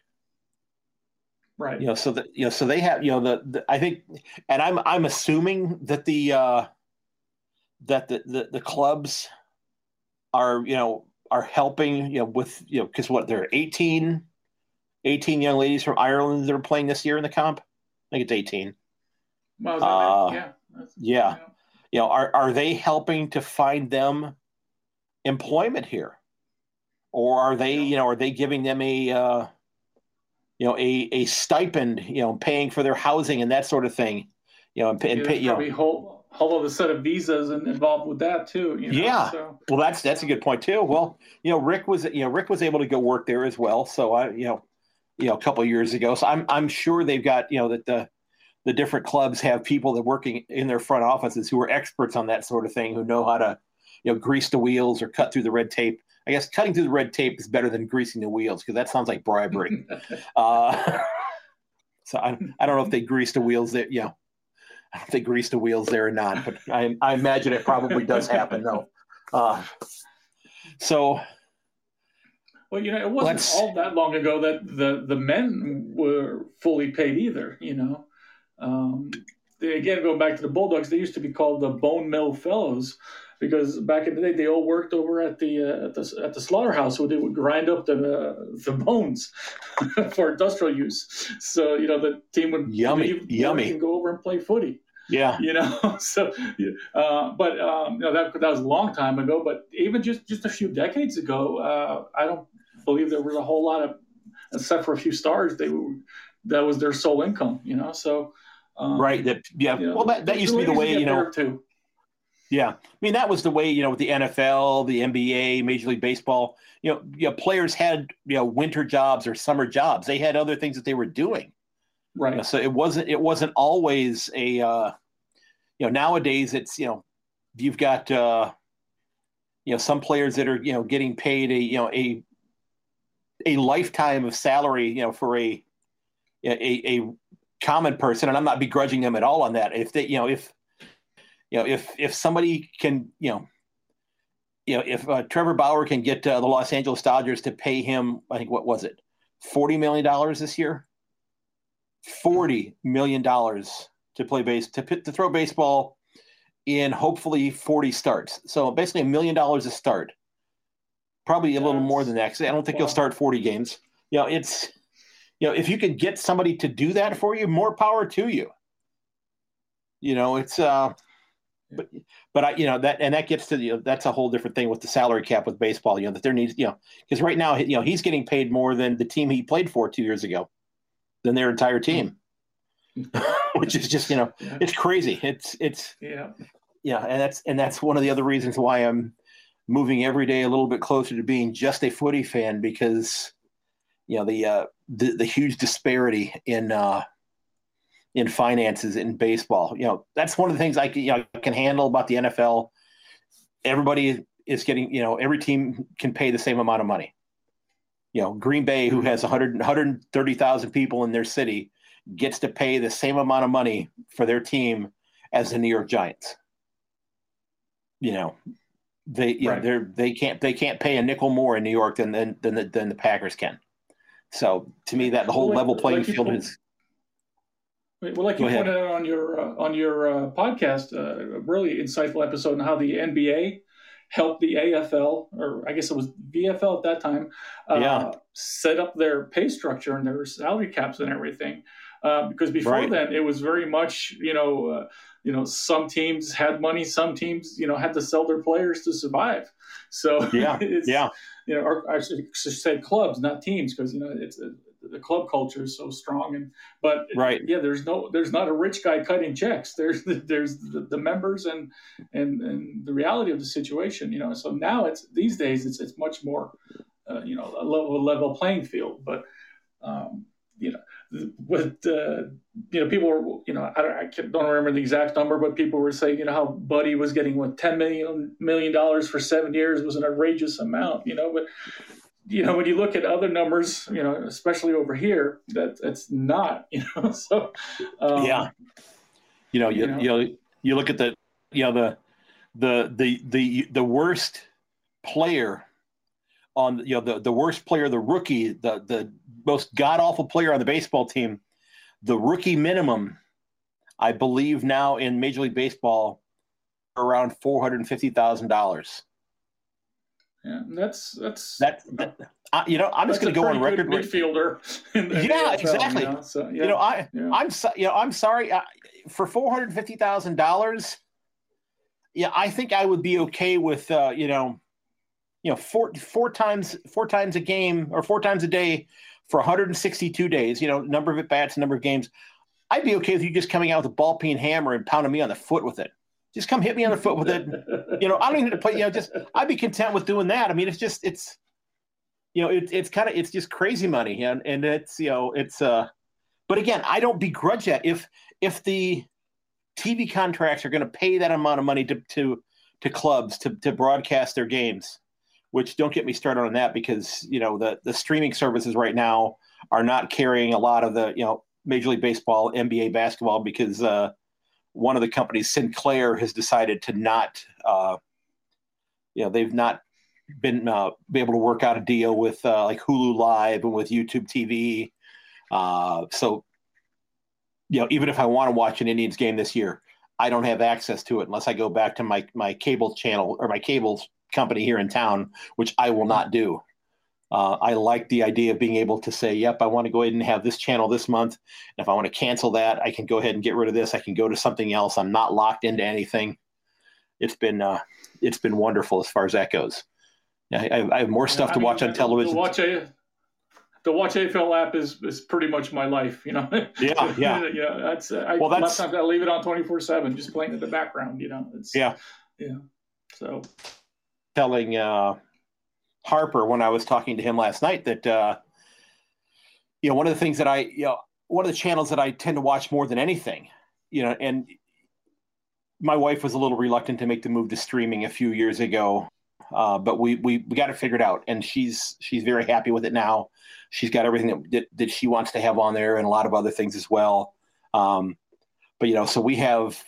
Right. You know, so that you know, so they have you know the, the I think, and I'm I'm assuming that the uh, that the, the the clubs are you know are helping you know with you know because what they're 18 18 young ladies from Ireland that are playing this year in the comp. I think it's 18. Well, uh, yeah. yeah. You know, are are they helping to find them employment here, or are they you know are they giving them a uh, you know a a stipend you know paying for their housing and that sort of thing, you know and, and pay, you know whole whole other set of visas and involved with that too. You know? Yeah. So. Well, that's that's a good point too. Well, you know, Rick was you know Rick was able to go work there as well. So I you know you know a couple years ago. So I'm I'm sure they've got you know that the the different clubs have people that working in their front offices who are experts on that sort of thing who know how to you know grease the wheels or cut through the red tape. I guess cutting through the red tape is better than greasing the wheels because that sounds like bribery. uh, so I, I don't know if they grease the wheels there. You know, I don't think they grease the wheels there or not, but I, I imagine it probably does happen though. Uh, so well, you know, it wasn't Let's... all that long ago that the the men were fully paid either. You know, um, they, again going back to the Bulldogs, they used to be called the Bone Mill Fellows because back in the day they all worked over at the uh, at the at the slaughterhouse where they would grind up the uh, the bones for industrial use. So you know the team would yummy leave, yummy and go over and play footy. Yeah, you know. So, uh, but um, you know that that was a long time ago. But even just just a few decades ago, uh, I don't believe there was a whole lot of, except for a few stars, they were that was their sole income. You know, so um, right. That yeah. Know, well, that, that used to be the way you know. Too. Yeah, I mean that was the way you know with the NFL, the NBA, Major League Baseball. You know, you know, players had you know winter jobs or summer jobs. They had other things that they were doing. Right. You know, so it wasn't it wasn't always a uh, you know nowadays it's you know you've got uh, you know some players that are you know getting paid a you know a a lifetime of salary, you know, for a, a a common person, and I'm not begrudging them at all on that. If they, you know, if you know, if if somebody can, you know, you know, if uh, Trevor Bauer can get uh, the Los Angeles Dodgers to pay him, I think what was it, forty million dollars this year, forty million dollars to play base to to throw baseball in hopefully forty starts. So basically a million dollars a start probably a little more than that I don't think he'll start 40 games. You know, it's you know, if you can get somebody to do that for you, more power to you. You know, it's uh but but I you know that and that gets to you know, that's a whole different thing with the salary cap with baseball, you know, that there needs, you know, because right now, you know, he's getting paid more than the team he played for 2 years ago than their entire team. Which is just, you know, yeah. it's crazy. It's it's yeah. Yeah, and that's and that's one of the other reasons why I'm moving every day a little bit closer to being just a footy fan because you know the uh, the, the huge disparity in uh, in finances in baseball. You know that's one of the things I can, you know, can handle about the NFL. Everybody is getting you know every team can pay the same amount of money. You know Green Bay, who has 100 130,000 people in their city, gets to pay the same amount of money for their team as the New York Giants. You know, they you right. know, they're they can't they can't pay a nickel more in New York than than than the, than the Packers can. So to me, that the whole well, level playing like field is. Well, like you pointed out on your uh, on your uh, podcast, uh, a really insightful episode on how the NBA helped the AFL, or I guess it was VFL at that time, uh, yeah. set up their pay structure and their salary caps and everything. Uh, because before right. then, it was very much you know uh, you know, some teams had money, some teams, you know, had to sell their players to survive. So yeah, yeah, you know, or I should say clubs, not teams, because you know it's a, the club culture is so strong. And but right, yeah, there's no, there's not a rich guy cutting checks. There's there's the, the members and and and the reality of the situation. You know, so now it's these days it's it's much more, uh, you know, a level, a level playing field. But um, you know with uh, you know people were you know I don't, I don't remember the exact number, but people were saying you know how Buddy was getting what ten million million dollars for seven years was an outrageous amount, you know. But you know when you look at other numbers, you know, especially over here, that that's not, you know. So um, yeah, you know, you, you know, you know, you look at the you know the the the the the worst player on you know the the worst player, the rookie, the the most god awful player on the baseball team the rookie minimum, I believe now in Major League Baseball, around four hundred fifty thousand dollars. Yeah, that's that's that. that uh, you know, I'm just going to go on record. Midfielder. Yeah, exactly. You know, so, yeah. you know I, yeah. I'm, so, you know, I'm sorry uh, for four hundred fifty thousand dollars. Yeah, I think I would be okay with, uh, you know, you know, four four times four times a game or four times a day for 162 days. You know, number of at bats, number of games. I'd be okay with you just coming out with a ball peen hammer and pounding me on the foot with it. Just come hit me on the foot with it. you know, I don't even need to play. You know, just I'd be content with doing that. I mean, it's just it's, you know, it's it's kind of it's just crazy money, and and it's you know it's uh, but again, I don't begrudge that if if the TV contracts are going to pay that amount of money to to to clubs to to broadcast their games, which don't get me started on that because you know the the streaming services right now are not carrying a lot of the you know Major League Baseball, NBA basketball because uh, one of the companies, Sinclair, has decided to not, uh, you know, they've not been uh, be able to work out a deal with uh, like Hulu Live and with YouTube TV. Uh, so, you know, even if I want to watch an Indians game this year, I don't have access to it unless I go back to my my cable channel or my cable company here in town, which I will not do. Uh, I like the idea of being able to say, "Yep, I want to go ahead and have this channel this month. And if I want to cancel that, I can go ahead and get rid of this. I can go to something else. I'm not locked into anything." It's been uh, it's been wonderful as far as that goes. I, I have more stuff yeah, to mean, watch on television. The watch a the watch AFL app is is pretty much my life. You know. Yeah, yeah. you know, that's uh, I, well, that's I leave it on twenty four seven, just playing in the background. You know. It's, yeah. Yeah. So. Telling. uh Harper when I was talking to him last night that uh, you know one of the things that I you know one of the channels that I tend to watch more than anything, you know, and my wife was a little reluctant to make the move to streaming a few years ago, uh, but we we, we got it figured out, and she's she's very happy with it now. She's got everything that, that, that she wants to have on there, and a lot of other things as well. Um, but you know, so we have,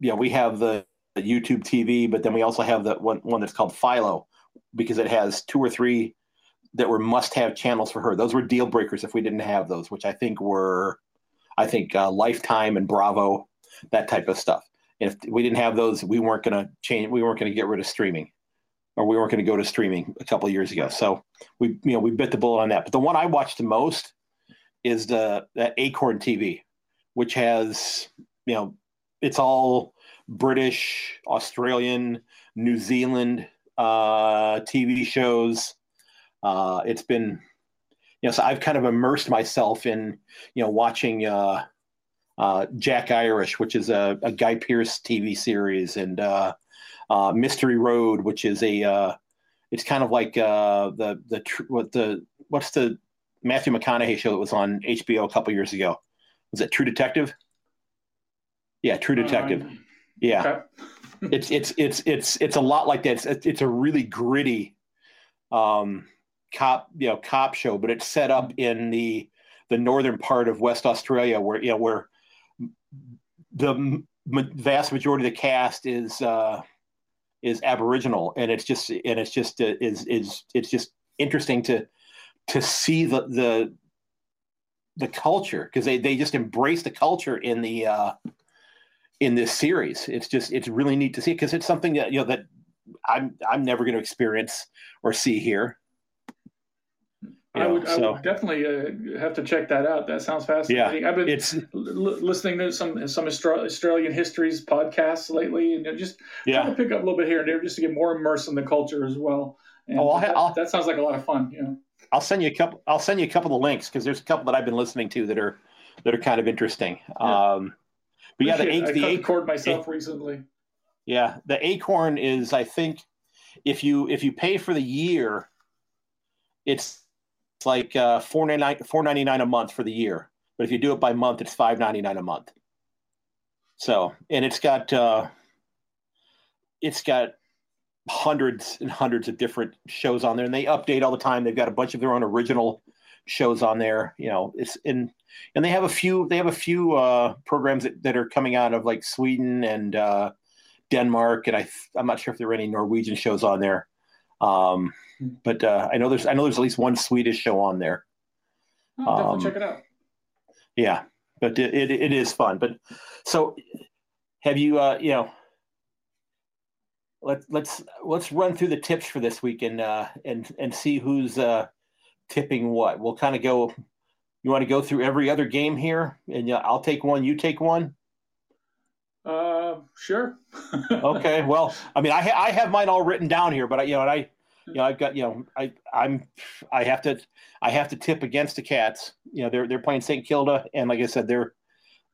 you know, we have the, the YouTube TV, but then we also have the one one that's called Philo, because it has two or three that were must-have channels for her. Those were deal breakers if we didn't have those, which I think were, I think uh, Lifetime and Bravo, that type of stuff. And if we didn't have those, we weren't going to change. We weren't going to get rid of streaming, or we weren't going to go to streaming a couple years ago. So we, you know, we bit the bullet on that. But the one I watched the most is the that Acorn TV, which has, you know, it's all British, Australian, New Zealand uh, TV shows. Uh, it's been, you know, so I've kind of immersed myself in, you know, watching uh, uh, Jack Irish, which is a, a, Guy Pearce TV series, and uh, uh, Mystery Road, which is a, uh, it's kind of like uh, the the what the what's the Matthew McConaughey show that was on HBO a couple years ago? Was it True Detective? Yeah, True Detective. Um, yeah. Okay it's it's it's it's it's a lot like that. It's it's a really gritty um, cop you know cop show, but it's set up in the the northern part of West Australia, where you know where the m- vast majority of the cast is uh, is Aboriginal, and it's just and it's just uh, is is it's just interesting to to see the the the culture because they they just embrace the culture in the uh, in this series. It's just it's really neat to see because it's something that you know that I'm I'm never going to experience or see here. You know, I, would, so. I, would, definitely uh, have to check that out. That sounds fascinating. Yeah, I've been it's, l- listening to some some Australian histories podcasts lately, and just yeah. trying to pick up a little bit here and there just to get more immersed in the culture as well. And oh, that, I'll, that, sounds like a lot of fun. You know, I'll send you a couple. I'll send you a couple of links because there's a couple that I've been listening to that are that are kind of interesting. Yeah. Um, but yeah, the, I the acorn myself a- recently. Yeah, the acorn is I think if you if you pay for the year, it's it's like uh, four ninety nine four ninety nine a month for the year. But if you do it by month, it's five ninety nine a month. So and it's got uh, it's got hundreds and hundreds of different shows on there, and they update all the time. They've got a bunch of their own original shows on there. You know, it's in and they have a few they have a few uh, programs that, that are coming out of like Sweden and uh, Denmark, and I I'm not sure if there are any Norwegian shows on there. Um, but uh, I know there's I know there's at least one Swedish show on there. Oh, definitely um, check it out. Yeah, but it, it, it is fun. But so have you uh, you know let's let's let's run through the tips for this week and uh, and and see who's uh, tipping what. We'll kind of go. You want to go through every other game here, and uh, I'll take one. You take one. Uh, sure. okay. Well, I mean, I ha- I have mine all written down here, but I, you know, and I, you know, I've got, you know, I I'm I have to I have to tip against the Cats. You know, they're they're playing St. Kilda, and like I said, they're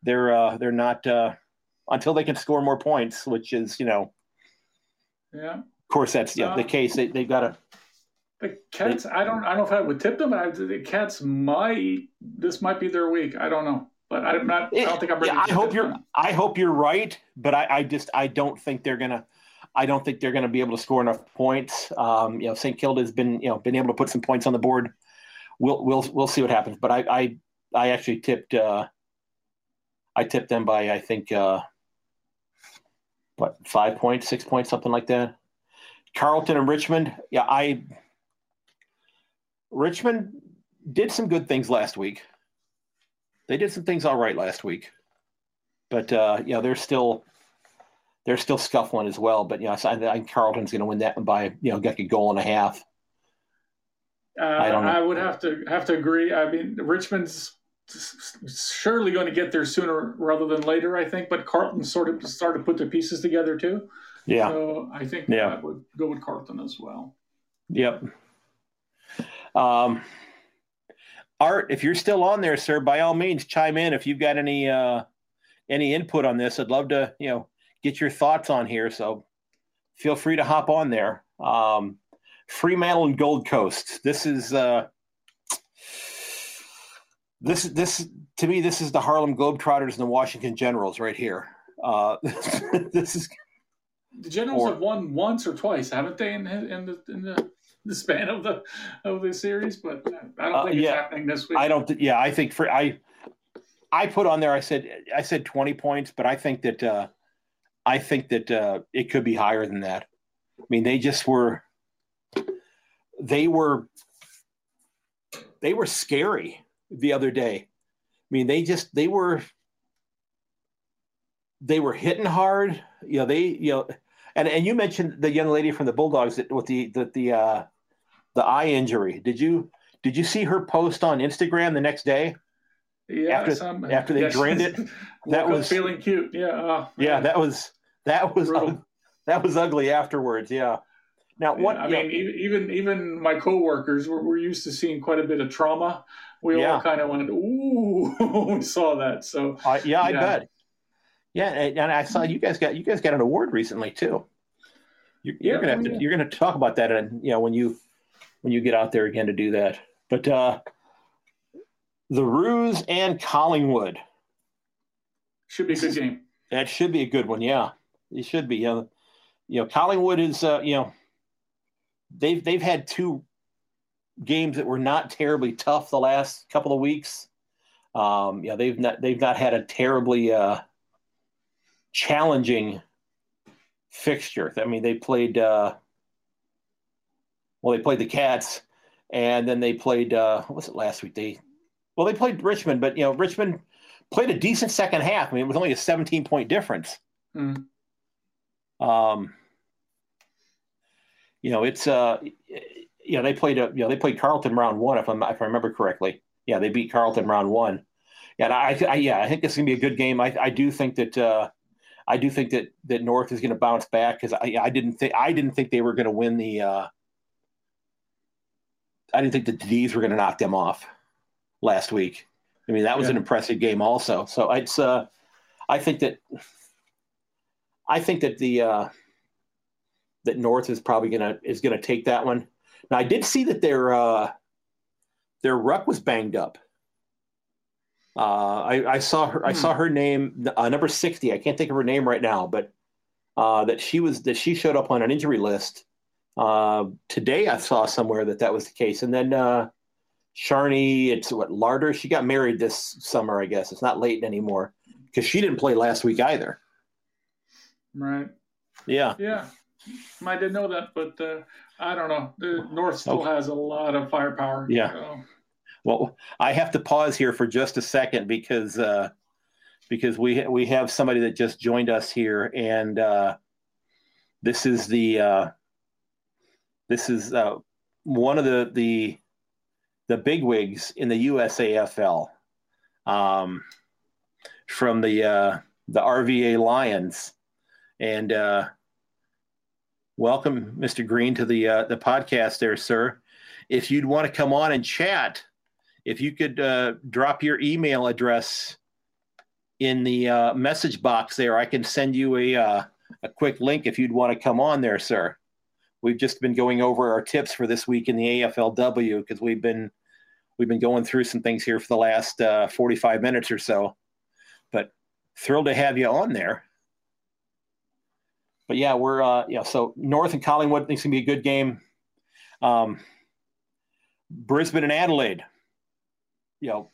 they're uh, they're not uh, until they can score more points, which is you know yeah. Of course, that's yeah, the case. They they've got to. The Cats. I don't. I don't know if I would tip them. I, the Cats might. This might be their week. I don't know, but I'm not. I don't think I'm ready. Yeah, I hope you're. Them. I hope you're right, but I, I just I don't think they're gonna. I don't think they're going to be able to score enough points. Um, you know, St. Kilda has been you know been able to put some points on the board. We'll we'll we'll see what happens. But I I, I actually tipped. Uh, I tipped them by I think uh, what five points, six points, something like that. Carlton and Richmond. Yeah, I Richmond did some good things last week. They did some things all right last week, but uh, yeah, they're still they're still scuffling as well. But yeah, you know, I, think Carlton's going to win that one by you know get a goal and a half. Uh, I don't. Know. I would have to have to agree. I mean, Richmond's surely going to get there sooner rather than later, I think. But Carlton sort of started to put the pieces together too. Yeah. So I think yeah. I would go with Carlton as well. Yep. Um, Art, if you're still on there, sir, by all means, chime in if you've got any uh, any input on this. I'd love to, you know, get your thoughts on here. So feel free to hop on there. Um, Fremantle and Gold Coast. This is uh, this this to me this is the Harlem Globetrotters and the Washington Generals right here. Uh, this is the Generals or, have won once or twice, haven't they? In, in the in the, the span of the of the series, but I don't uh, think uh, yeah, it's happening this week. I don't. Th- yeah, I think for I I put on there. I said I said twenty points, but I think that uh, I think that uh, it could be higher than that. I mean, they just were they were they were scary the other day. I mean, they just they were they were hitting hard. You know, they you know, and and you mentioned the young lady from the Bulldogs that, with the the the uh, the eye injury. Did you did you see her post on Instagram the next day? Yeah, after, some, after they drained it, that was feeling cute. Yeah, oh, yeah, that was that was uh, that was ugly afterwards. Yeah. Now, what? Yeah, I mean, even even my coworkers were, were used to seeing quite a bit of trauma we yeah. all kind of went, ooh, we saw that. So uh, yeah, I bet. Yeah, and, I saw you guys got you guys got an award recently too. You're, you're gonna have to, you're gonna talk about that, and you know when you when you get out there again to do that. But uh, the Roos and Collingwood should be a good game. That should be a good one. Yeah, it should be. You know, you know Collingwood is uh, you know they've they've had two games that were not terribly tough the last couple of weeks. Um, yeah, they've not they've not had a terribly uh, challenging fixture. I mean, they played uh, well, they played the Cats, and then they played uh, what was it last week? They well, they played Richmond, but you know, Richmond played a decent second half. I mean, it was only a 17 point difference. Mm. Um, you know, it's uh, you know, they played a, you know, they played Carlton round one, if, I'm, if I remember correctly. Yeah, they beat Carlton round one. Yeah, I, I yeah, I think this is gonna be a good game. I, I do think that, uh, I do think that that North is going to bounce back because I, I didn't think I didn't think they were going to win the. Uh, I didn't think the D's were going to knock them off last week. I mean, that was yeah. an impressive game, also. So it's. Uh, I think that. I think that the uh, that North is probably gonna is gonna take that one. Now I did see that their uh, their ruck was banged up. Uh, I, I, saw her. Hmm. I saw her name, uh, number sixty. I can't think of her name right now, but uh, that she was that she showed up on an injury list uh, today. I saw somewhere that that was the case, and then uh, Sharni, it's what Norder. She got married this summer, I guess. It's not late anymore because she didn't play last week either. Right. Yeah. Yeah. I didn't know that, but uh, I don't know. The North still okay. has a lot of firepower. Yeah. So. Well, I have to pause here for just a second because uh, because we we have somebody that just joined us here, and uh, this is the uh, this is uh, one of the the the bigwigs in the USAFL um, from the uh, the RVA Lions, and uh, welcome, Mr. Green, to the uh, the podcast, there, sir. If you'd want to come on and chat, if you could uh, drop your email address in the uh, message box there, I can send you a uh, a quick link if you'd want to come on there, sir. We've just been going over our tips for this week in the AFLW because we've been we've been going through some things here for the last uh, 45 minutes or so. But thrilled to have you on there. But yeah, we're uh, yeah. So North and Collingwood thinks gonna be a good game. Um, Brisbane and Adelaide, you know,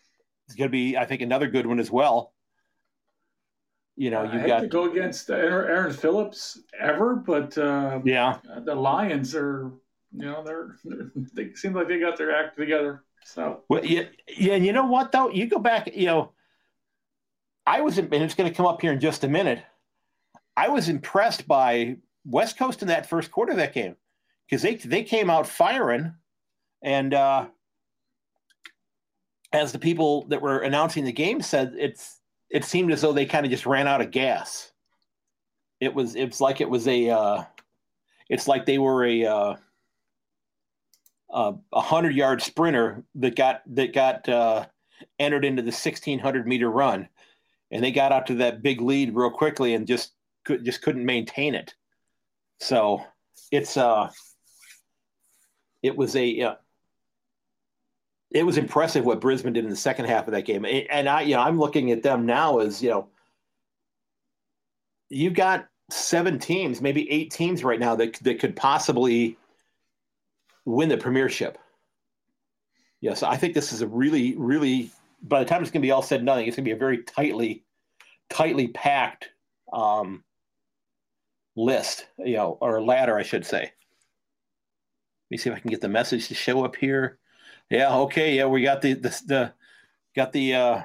it's gonna be I think another good one as well. You know, you've got to go against Erin Phillips ever, but uh, yeah, the Lions are you know they're, they're they seem like they got their act together. So well, yeah, yeah, and you know what though, you go back, you know, I was, and it's going to come up here in just a minute. I was impressed by West Coast in that first quarter of that game because they they came out firing, and uh, as the people that were announcing the game said, it's it seemed as though they kind of just ran out of gas. It was it's like it was a uh, it's like they were a uh, a hundred yard sprinter that got that got uh, entered into the sixteen hundred meter run, and they got out to that big lead real quickly and just could just couldn't maintain it. So it's uh, it was a uh, it was impressive what Brisbane did in the second half of that game, and I you know I'm looking at them now as you know you've got seven teams, maybe eight teams right now that that could possibly win the premiership. Yes, I think this is a really, really. By the time it's going to be all said and done, it's going to be a very tightly, tightly packed um, list, you know, or ladder, I should say. Let me see if I can get the message to show up here. Yeah, okay, yeah, we got the the, the got the uh,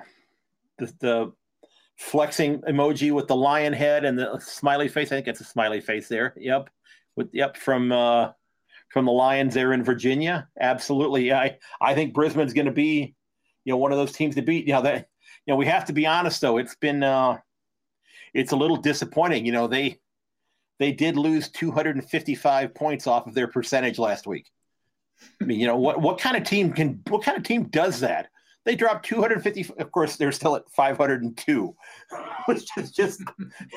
the, the flexing emoji with the lion head and the smiley face. I think it's a smiley face there. Yep, with yep from uh, from the Lions there in Virginia. Absolutely. I, I think Brisbane's going to be, you know, one of those teams to beat. You know, that, you know, we have to be honest though. It's been, uh, it's a little disappointing. You know, they, they did lose 255 points off of their percentage last week. I mean, you know, what, what kind of team can, what kind of team does that? They dropped 250. Of course, they're still at 502, which is just,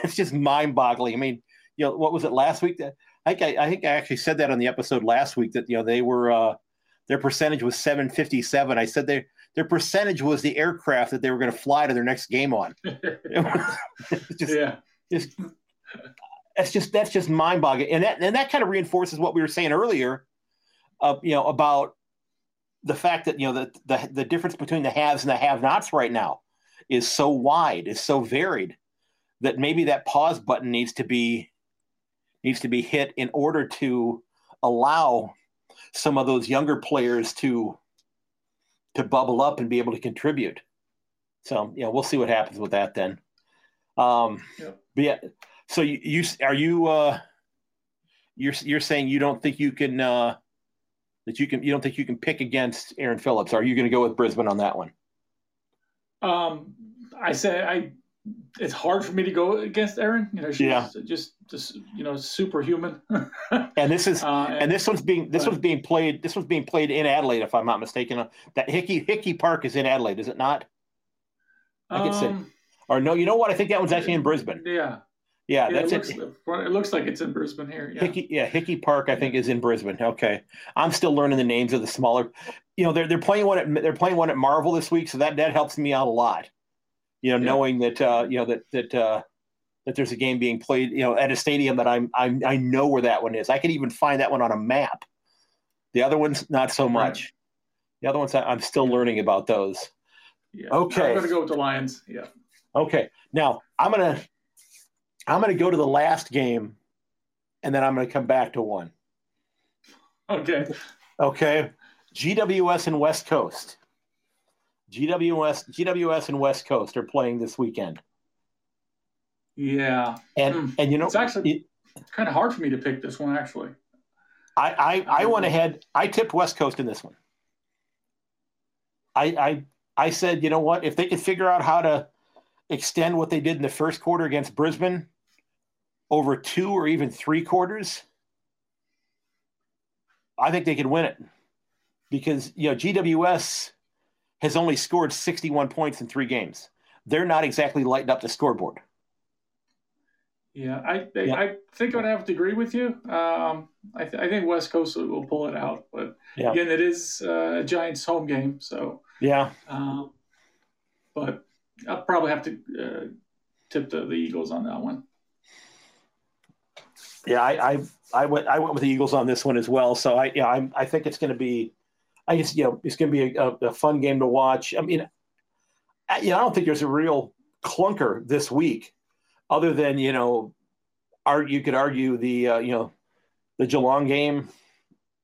it's just mind boggling. I mean, you know, what was it last week that, I think I, I, think I actually said that on the episode last week that you know they were uh, their percentage was 757. I said their their percentage was the aircraft that they were going to fly to their next game on. just, yeah, just that's just that's just mind boggling, and that and that kind of reinforces what we were saying earlier, uh, you know, about the fact that you know the, the the difference between the haves and the have-nots right now is so wide, is so varied that maybe that pause button needs to be needs to be hit in order to allow some of those younger players to to bubble up and be able to contribute. So yeah, we'll see what happens with that then. Um, yeah. But yeah, so you, you are you uh, you're you're saying you don't think you can uh, that you can you don't think you can pick against Erin Phillips? Are you going to go with Brisbane on that one? Um, I say I it's hard for me to go against Erin. You know, she's yeah. just just you know superhuman. and this is uh, and, and, this one's being this but, one's being played this one's being played in Adelaide, if I'm not mistaken. That Hickey Hickey Park is in Adelaide, is it not? I can um, say. Or no, you know what? I think that one's actually in Brisbane. Yeah. Yeah, yeah that's it. Looks, it. looks like it's in Brisbane here. Yeah. Hickey, yeah, Hickey Park, I think, is in Brisbane. Okay, I'm still learning the names of the smaller. You know, they're they're playing one at they're playing one at Marvel this week, so that that helps me out a lot you know, yeah. knowing that uh, you know that that uh, that there's a game being played, you know, at a stadium that I'm, I'm I know where that one is. I can even find that one on a map. The other ones, not so much. Right. The other ones, I'm still learning about those. Yeah. Okay. I'm gonna go with the Lions. Yeah. Okay. Now I'm gonna I'm gonna go to the last game, and then I'm gonna come back to one. Okay. Okay. GWS and West Coast. GWS, GWS, and West Coast are playing this weekend. Yeah, and mm. and you know, it's actually it, kind of hard for me to pick this one. Actually, I I, I went ahead. I tipped West Coast in this one. I I I said, you know what? If they could figure out how to extend what they did in the first quarter against Brisbane over two or even three quarters, I think they could win it because you know GWS has only scored 61 points in three games. They're not exactly lighting up the scoreboard. Yeah, I yeah. I think I'd have to agree with you. Um, I, th- I, think West Coast will pull it out, but yeah. again, it is uh, a Giants home game, so yeah. Um, but I'll probably have to uh, tip the, the Eagles on that one. Yeah, I, I, I went I went with the Eagles on this one as well. So I yeah I I think it's going to be, I just you know it's going to be a, a, fun game to watch. I mean, I, you know, I don't think there's a real clunker this week, other than you know, are you could argue the uh, you know, the Geelong game,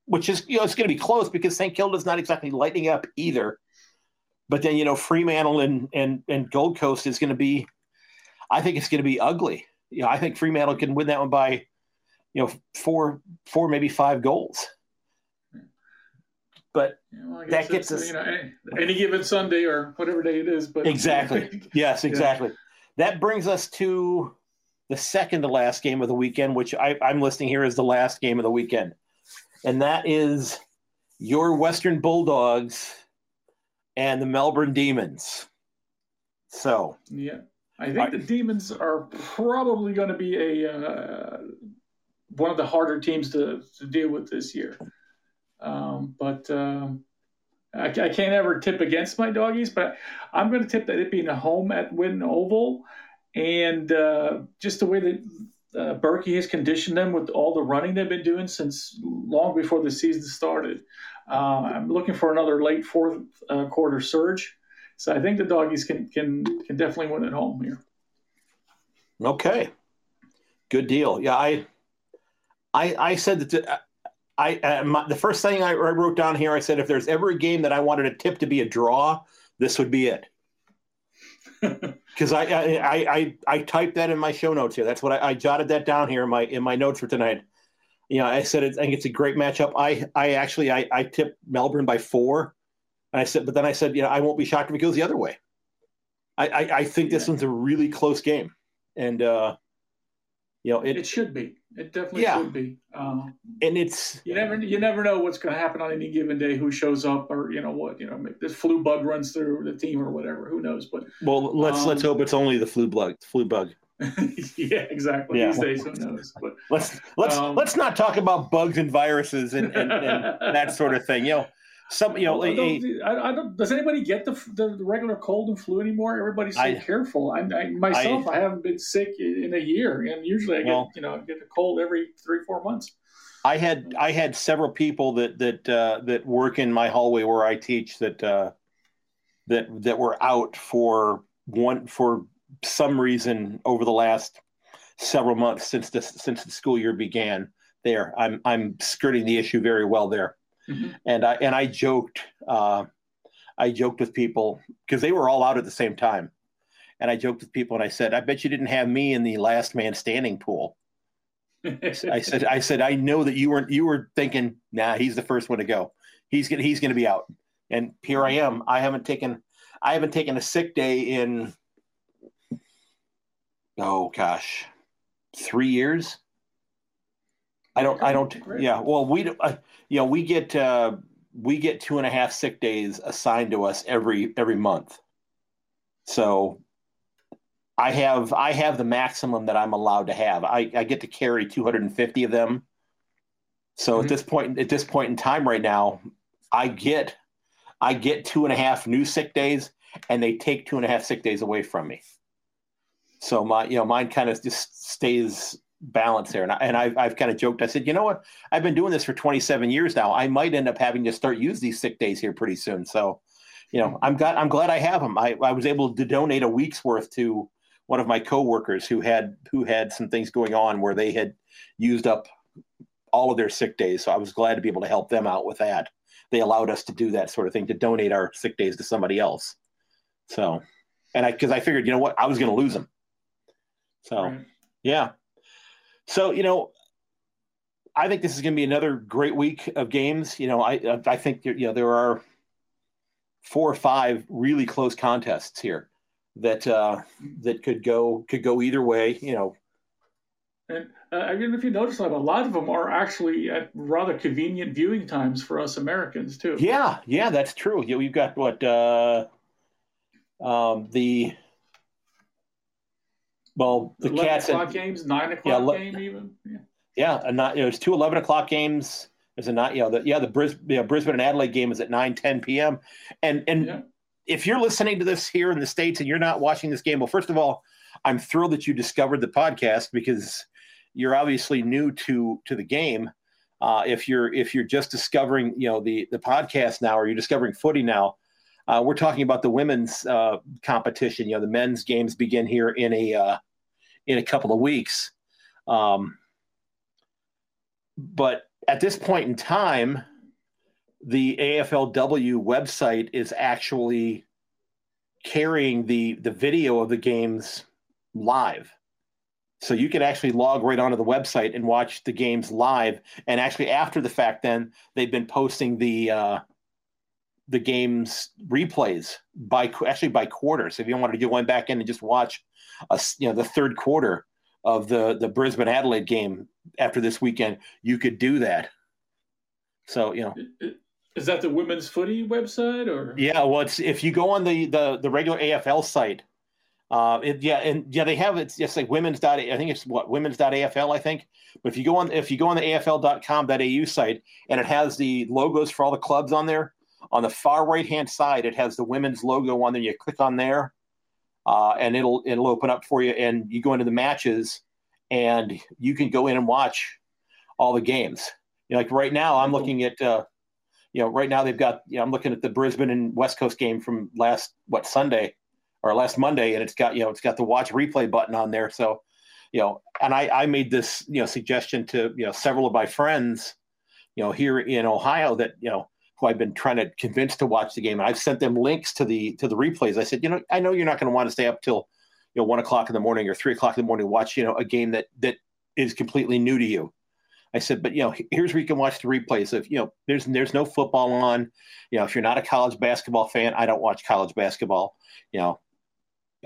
which is you know it's going to be close because St Kilda's not exactly lighting up either. But then you know Fremantle and and and Gold Coast is going to be, I think it's going to be ugly. You know, I think Fremantle can win that one by you know four four maybe five goals. But yeah, well, that gets us you know any, any, given sunday or whatever day it is but exactly. Yes exactly. Yeah. that brings us to the second to last game of the weekend which I, i'm listing here as the last game of the weekend. And that is your western bulldogs and the melbourne demons. So yeah. I think the Demons are probably going to be a uh, one of the harder teams to, to deal with this year. Um, but um, I, I, can't ever tip against my doggies, but I'm going to tip that it being a home at Whitten Oval, and uh, just the way that uh, Burkey has conditioned them with all the running they've been doing since long before the season started. Uh, I'm looking for another late fourth uh, quarter surge, so I think the doggies can can can definitely win at home here. Okay, good deal. Yeah, I I, I said that I uh, my, the first thing I wrote down here, I said if there's ever a game that I wanted a tip to be a draw, this would be it. Because I, I, I I typed that in my show notes here. That's what I, I, jotted that down here in my in my notes for tonight. You know, I said it, I think it's a great matchup. I I actually I, I tipped Melbourne by four, and I said, but then I said, you know, I won't be shocked if it goes the other way. I I, I think this yeah. one's a really close game, and uh, you know, it, it should be. It definitely yeah. should be. Um, and it's you never you never know what's going to happen on any given day. Who shows up, or you know what you know, this flu bug runs through the team or whatever. Who knows? But well, let's um, let's hope it's only the flu bug. Flu bug. yeah, exactly. Yeah. These days, who knows? But let's let's um, let's not talk about bugs and viruses and, and, and that sort of thing. You know, some you know. I I, I don't, does anybody get the, the, regular cold and flu anymore? Everybody's so I, careful. I, I myself, I, haven't been sick in a year, and usually I get well, you know get a cold every three four months. I had I had several people that that uh, that work in my hallway where I teach that uh, that that were out for one for some reason over the last several months since the since the school year began. There, I'm I'm skirting the issue very well there. Mm-hmm. And I and I joked, uh, I joked with people because they were all out at the same time, and I joked with people and I said, "I bet you didn't have me in the last man standing pool." I said, "I said I know that you weren't. You were thinking, nah, he's the first one to go. He's gonna he's gonna be out." And here I am. I haven't taken I haven't taken a sick day in oh gosh, three years. I don't. I don't. Yeah. Well, we. Uh, you know, we get uh, we get two and a half sick days assigned to us every every month. So I have I have the maximum that I'm allowed to have. I, I get to carry 250 of them. So mm-hmm. at this point at this point in time right now, I get I get two and a half new sick days, and they take two and a half sick days away from me. So my you know mine kind of just stays balance there. And, I, and I've, I've kind of joked. I said, you know what? I've been doing this for 27 years now. I might end up having to start use these sick days here pretty soon. So, you know, I'm glad I'm glad I have them. I, I was able to donate a week's worth to one of my coworkers who had who had some things going on where they had used up all of their sick days. So I was glad to be able to help them out with that. They allowed us to do that sort of thing to donate our sick days to somebody else. So, and I because I figured, you know what, I was going to lose them. So, right. yeah. So you know, I think this is going to be another great week of games. You know, I I think you know there are four or five really close contests here that uh, that could go could go either way. You know, and uh, I mean, if you notice, a lot of them are actually at rather convenient viewing times for us Americans too. Yeah, yeah, that's true. Yeah, we've got what uh, um, the well, the cats o'clock at, games, nine o'clock yeah, game, even. Yeah, yeah, and not, you know, two 11 o'clock games. There's a not, you know, the, yeah, the Bris, you know, Brisbane and Adelaide game is at 9, 10 p.m. And and yeah. if you're listening to this here in the states and you're not watching this game, well, first of all, I'm thrilled that you discovered the podcast because you're obviously new to to the game. Uh, if you're if you're just discovering you know the the podcast now or you're discovering footy now, uh, we're talking about the women's uh, competition. You know, the men's games begin here in a uh, in a couple of weeks. Um, but at this point in time, the AFLW website is actually carrying the the video of the games live. So you can actually log right onto the website and watch the games live. And actually, after the fact, then they've been posting the uh, the games replays by actually by quarter. So if you wanted to go back in and just watch, a, you know, the third quarter of the the Brisbane Adelaide game after this weekend, you could do that. So you know. Is that the women's footy website or? Yeah, well, it's if you go on the the, the regular AFL site, uh, it, yeah, and yeah, they have it's just like women's dot. I think it's what women's dot AFL. I think, but if you go on if you go on the AFL.com.au site and it has the logos for all the clubs on there, on the far right hand side it has the women's logo on there. You click on there, uh, and it'll it'll open up for you, and you go into the matches, and you can go in and watch all the games. You know, like right now, I'm looking at. Uh, you know, right now they've got. You know, I'm looking at the Brisbane and West Coast game from last what Sunday or last Monday, and it's got you know it's got the watch replay button on there. So, you know, and I I made this you know suggestion to you know several of my friends, you know, here in Ohio that you know who I've been trying to convince to watch the game, and I've sent them links to the to the replays. I said, you know, I know you're not going to want to stay up till you know one o'clock in the morning or three o'clock in the morning to watch you know a game that that is completely new to you. I said, but you know, here's where you can watch the replays. If you know, there's there's no football on. You know, if you're not a college basketball fan, I don't watch college basketball. You know,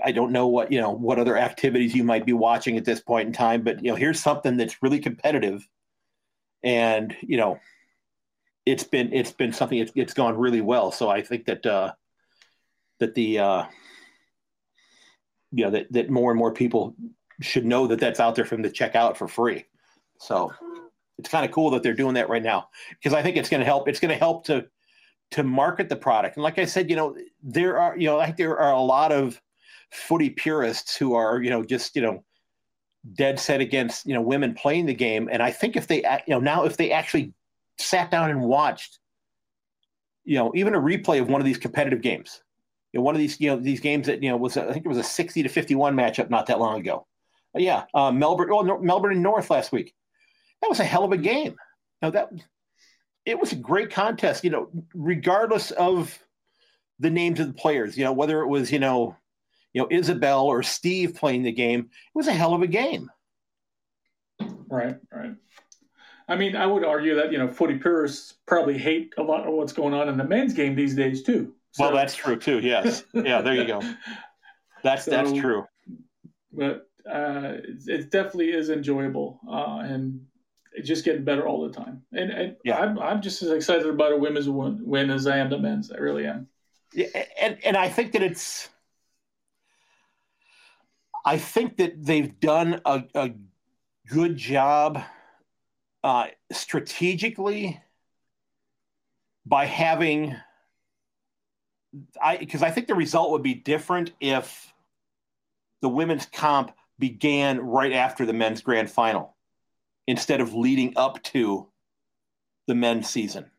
I don't know what you know what other activities you might be watching at this point in time, but you know here's something that's really competitive, and you know it's been it's been something it's, it's gone really well. So I think that uh, that the uh, that that more and more people should know that that's out there for them to check out for free. So it's kind of cool that they're doing that right now because I think it's going to help. It's going to help to to market the product. And like I said, you know, there are you know like there are a lot of footy purists who are you know just you know dead set against you know women playing the game and i think if they you know now if they actually sat down and watched you know even a replay of one of these competitive games you know one of these you know these games that you know was I think it was a 60 to 51 matchup not that long ago but yeah uh, melbourne oh, no, melbourne and north last week that was a hell of a game now that it was a great contest you know regardless of the names of the players you know whether it was you know you know Isabel or Steve playing the game. It was a hell of a game. Right, right. I mean, I would argue that you know footy purists probably hate a lot of what's going on in the men's game these days too. So. Well, that's true too. Yes, yeah. There you go. That's so, that's true. But uh, it, definitely is enjoyable, uh, and it's just getting better all the time. And, and yeah, I'm, I'm just as excited about a women's win, win as I am the men's. I really am. Yeah, and and I think that it's I think that they've done a, a good job uh, strategically by having I because I think the result would be different if the women's comp began right after the men's grand final instead of leading up to the men's season.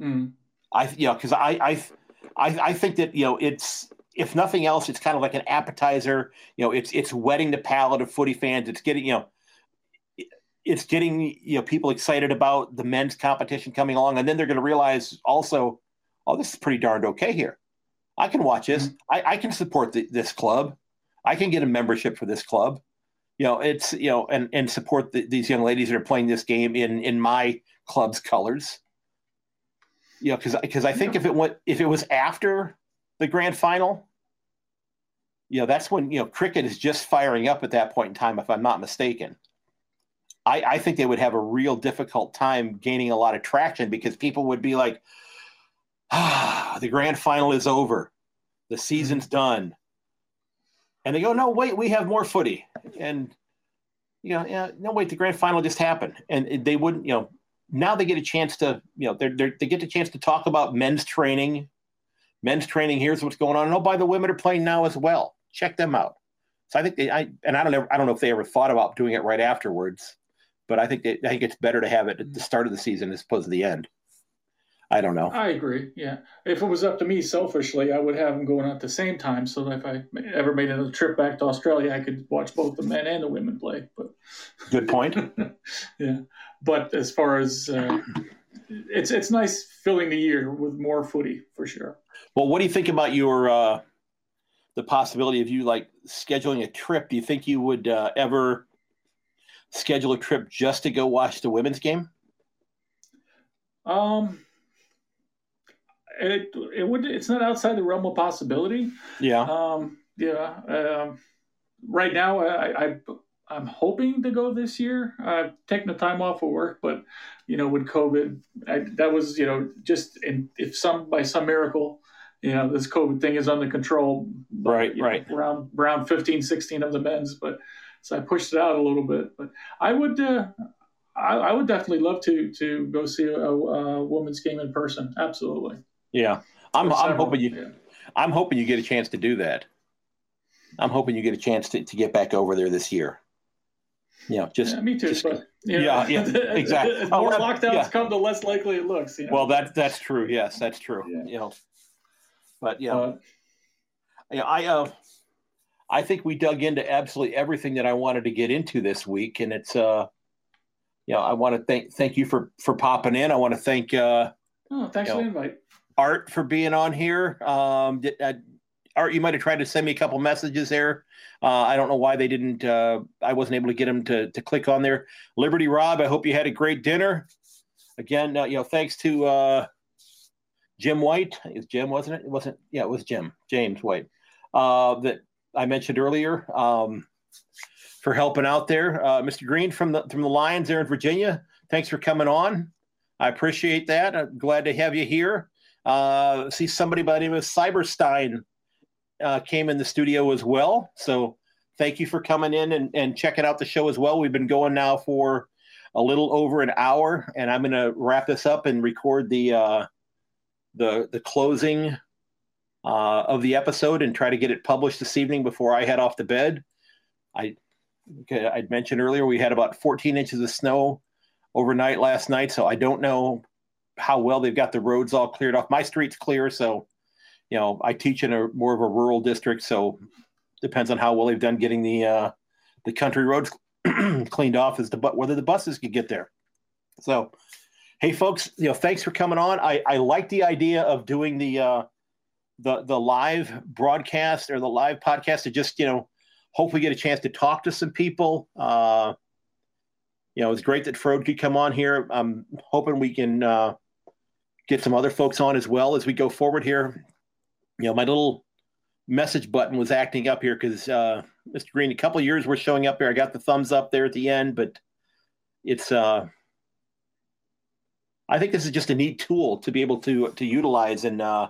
Mm. I you know because I, I I I think that you know it's if nothing else, it's kind of like an appetizer. You know, it's it's whetting the palate of footy fans. It's getting you know, it's getting you know people excited about the men's competition coming along, and then they're going to realize also, oh, this is pretty darned okay here. I can watch this. Mm-hmm. I, I, can support the, this club. I can get a membership for this club. You know, it's you know, and and support the, these young ladies that are playing this game in in my club's colors. You know, because because I think if it went if it was after the grand final, you know, that's when you know cricket is just firing up at that point in time. If I'm not mistaken. I, I think they would have a real difficult time gaining a lot of traction because people would be like, ah, the grand final is over. The season's done. And they go, no, wait, we have more footy. And, you know, yeah, no, wait, the grand final just happened. And they wouldn't, you know, now they get a chance to, you know, they're, they're, they get a chance to talk about men's training. Men's training, here's what's going on. And oh, by the women are playing now as well. Check them out. So I think they, I, and I don't I don't know if they ever thought about doing it right afterwards, but I think they, I think it's better to have it at the start of the season as opposed to the end. I don't know. I agree. Yeah, if it was up to me, selfishly, I would have them going at the same time, so that if I ever made a trip back to Australia, I could watch both the men and the women play. But good point. yeah, but as far as uh, it's it's nice filling the year with more footy for sure. Well, what do you think about your uh, the possibility of you like scheduling a trip? Do you think you would uh, ever schedule a trip just to go watch the women's game? Um, it it would it's not outside the realm of possibility. Yeah. Um. Yeah. Um. Right now, I, I I'm hoping to go this year. I've taken the time off of work, but you know, with COVID, I, that was you know just in, if some by some miracle, you know, this COVID thing is under control. Right. right. Know, around around 15, 16 of the men's, but so I pushed it out a little bit. But I would. Uh, I, I, would definitely love to to go see a, a women's game in person. Absolutely. Yeah, I'm. I'm hoping you. Yeah. I'm hoping you get a chance to do that. I'm hoping you get a chance to, to get back over there this year. Yeah, just yeah, me too. Just, but, yeah, yeah, exactly. As more oh, lockdowns yeah. come, the less likely it looks. You know? Well, that that's true. Yes, that's true. Yeah. You know, but yeah, uh, yeah, I uh, I think we dug into absolutely everything that I wanted to get into this week, and it's uh, you know, I want to thank thank you for for popping in. I want to thank uh, oh, thanks for the invite. Art for being on here. Um, did, uh, Art, you might have tried to send me a couple messages there. Uh, I don't know why they didn't. Uh, I wasn't able to get them to to click on there. Liberty Rob, I hope you had a great dinner. Again, uh, you know, thanks to uh, Jim White. Is Jim wasn't it? It wasn't. Yeah, it was Jim James White uh, that I mentioned earlier um, for helping out there. Uh, Mr. Green from the from the Lions there in Virginia. Thanks for coming on. I appreciate that. I'm glad to have you here. Uh, see somebody by the name of Cyberstein uh, came in the studio as well. So thank you for coming in and, and checking out the show as well. We've been going now for a little over an hour, and I'm going to wrap this up and record the uh, the the closing uh, of the episode and try to get it published this evening before I head off to bed. I I'd mentioned earlier we had about 14 inches of snow overnight last night, so I don't know how well they've got the roads all cleared off. My street's clear, so you know I teach in a more of a rural district, so depends on how well they've done getting the uh, the country roads cleaned off as to but whether the buses could get there. So, hey folks, you know thanks for coming on. I I like the idea of doing the uh, the the live broadcast or the live podcast to just you know hopefully get a chance to talk to some people. Uh, you know, it's great that Frode could come on here. I'm hoping we can uh, get some other folks on as well as we go forward here. You know, my little message button was acting up here because uh, Mr. Green, a couple years we're showing up here. I got the thumbs up there at the end, but it's uh, I think this is just a neat tool to be able to to utilize and uh,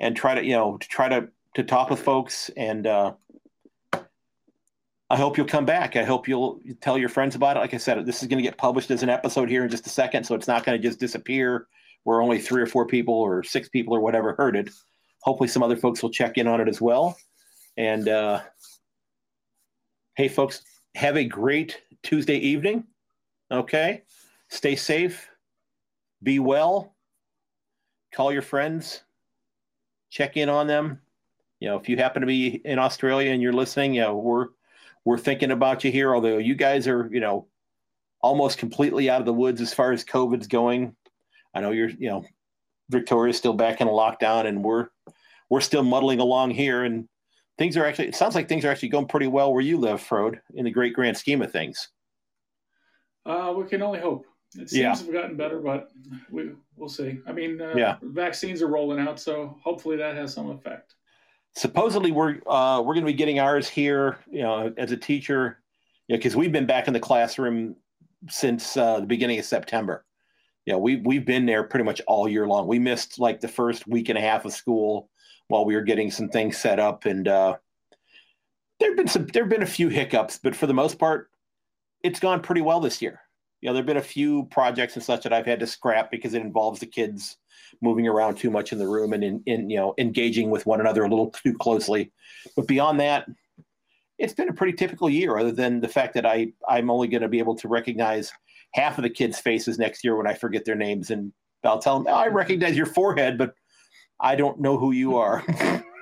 and try to you know to try to to talk with folks and uh, I hope you'll come back. I hope you'll tell your friends about it. Like I said, this is going to get published as an episode here in just a second, so it's not going to just disappear where only three or four people or six people or whatever heard it. Hopefully, some other folks will check in on it as well. And uh, hey, folks, have a great Tuesday evening. Okay, stay safe, be well, call your friends, check in on them. You know, if you happen to be in Australia and you're listening, you know, we're we're thinking about you here. Although you guys are, you know, almost completely out of the woods as far as COVID's going. I know you're, you know, Victoria's still back in a lockdown, and we're we're still muddling along here, and things are actually. It sounds like things are actually going pretty well where you live, Frode, in the great grand scheme of things. Uh, we can only hope. It seems yeah. to have gotten better, but we we'll see. I mean, uh, yeah. vaccines are rolling out, so hopefully that has some effect. Supposedly, we're uh, we're going to be getting ours here. You know, as a teacher, you know, because we've been back in the classroom since uh, the beginning of September. You know, we we've been there pretty much all year long. We missed like the first week and a half of school while we were getting some things set up, and uh, there've been some there've been a few hiccups, but for the most part, it's gone pretty well this year you know, there've been a few projects and such that I've had to scrap because it involves the kids moving around too much in the room and in, in you know engaging with one another a little too closely. But beyond that, it's been a pretty typical year, other than the fact that I I'm only going to be able to recognize half of the kids' faces next year when I forget their names, and I'll tell them oh, I recognize your forehead, but I don't know who you are.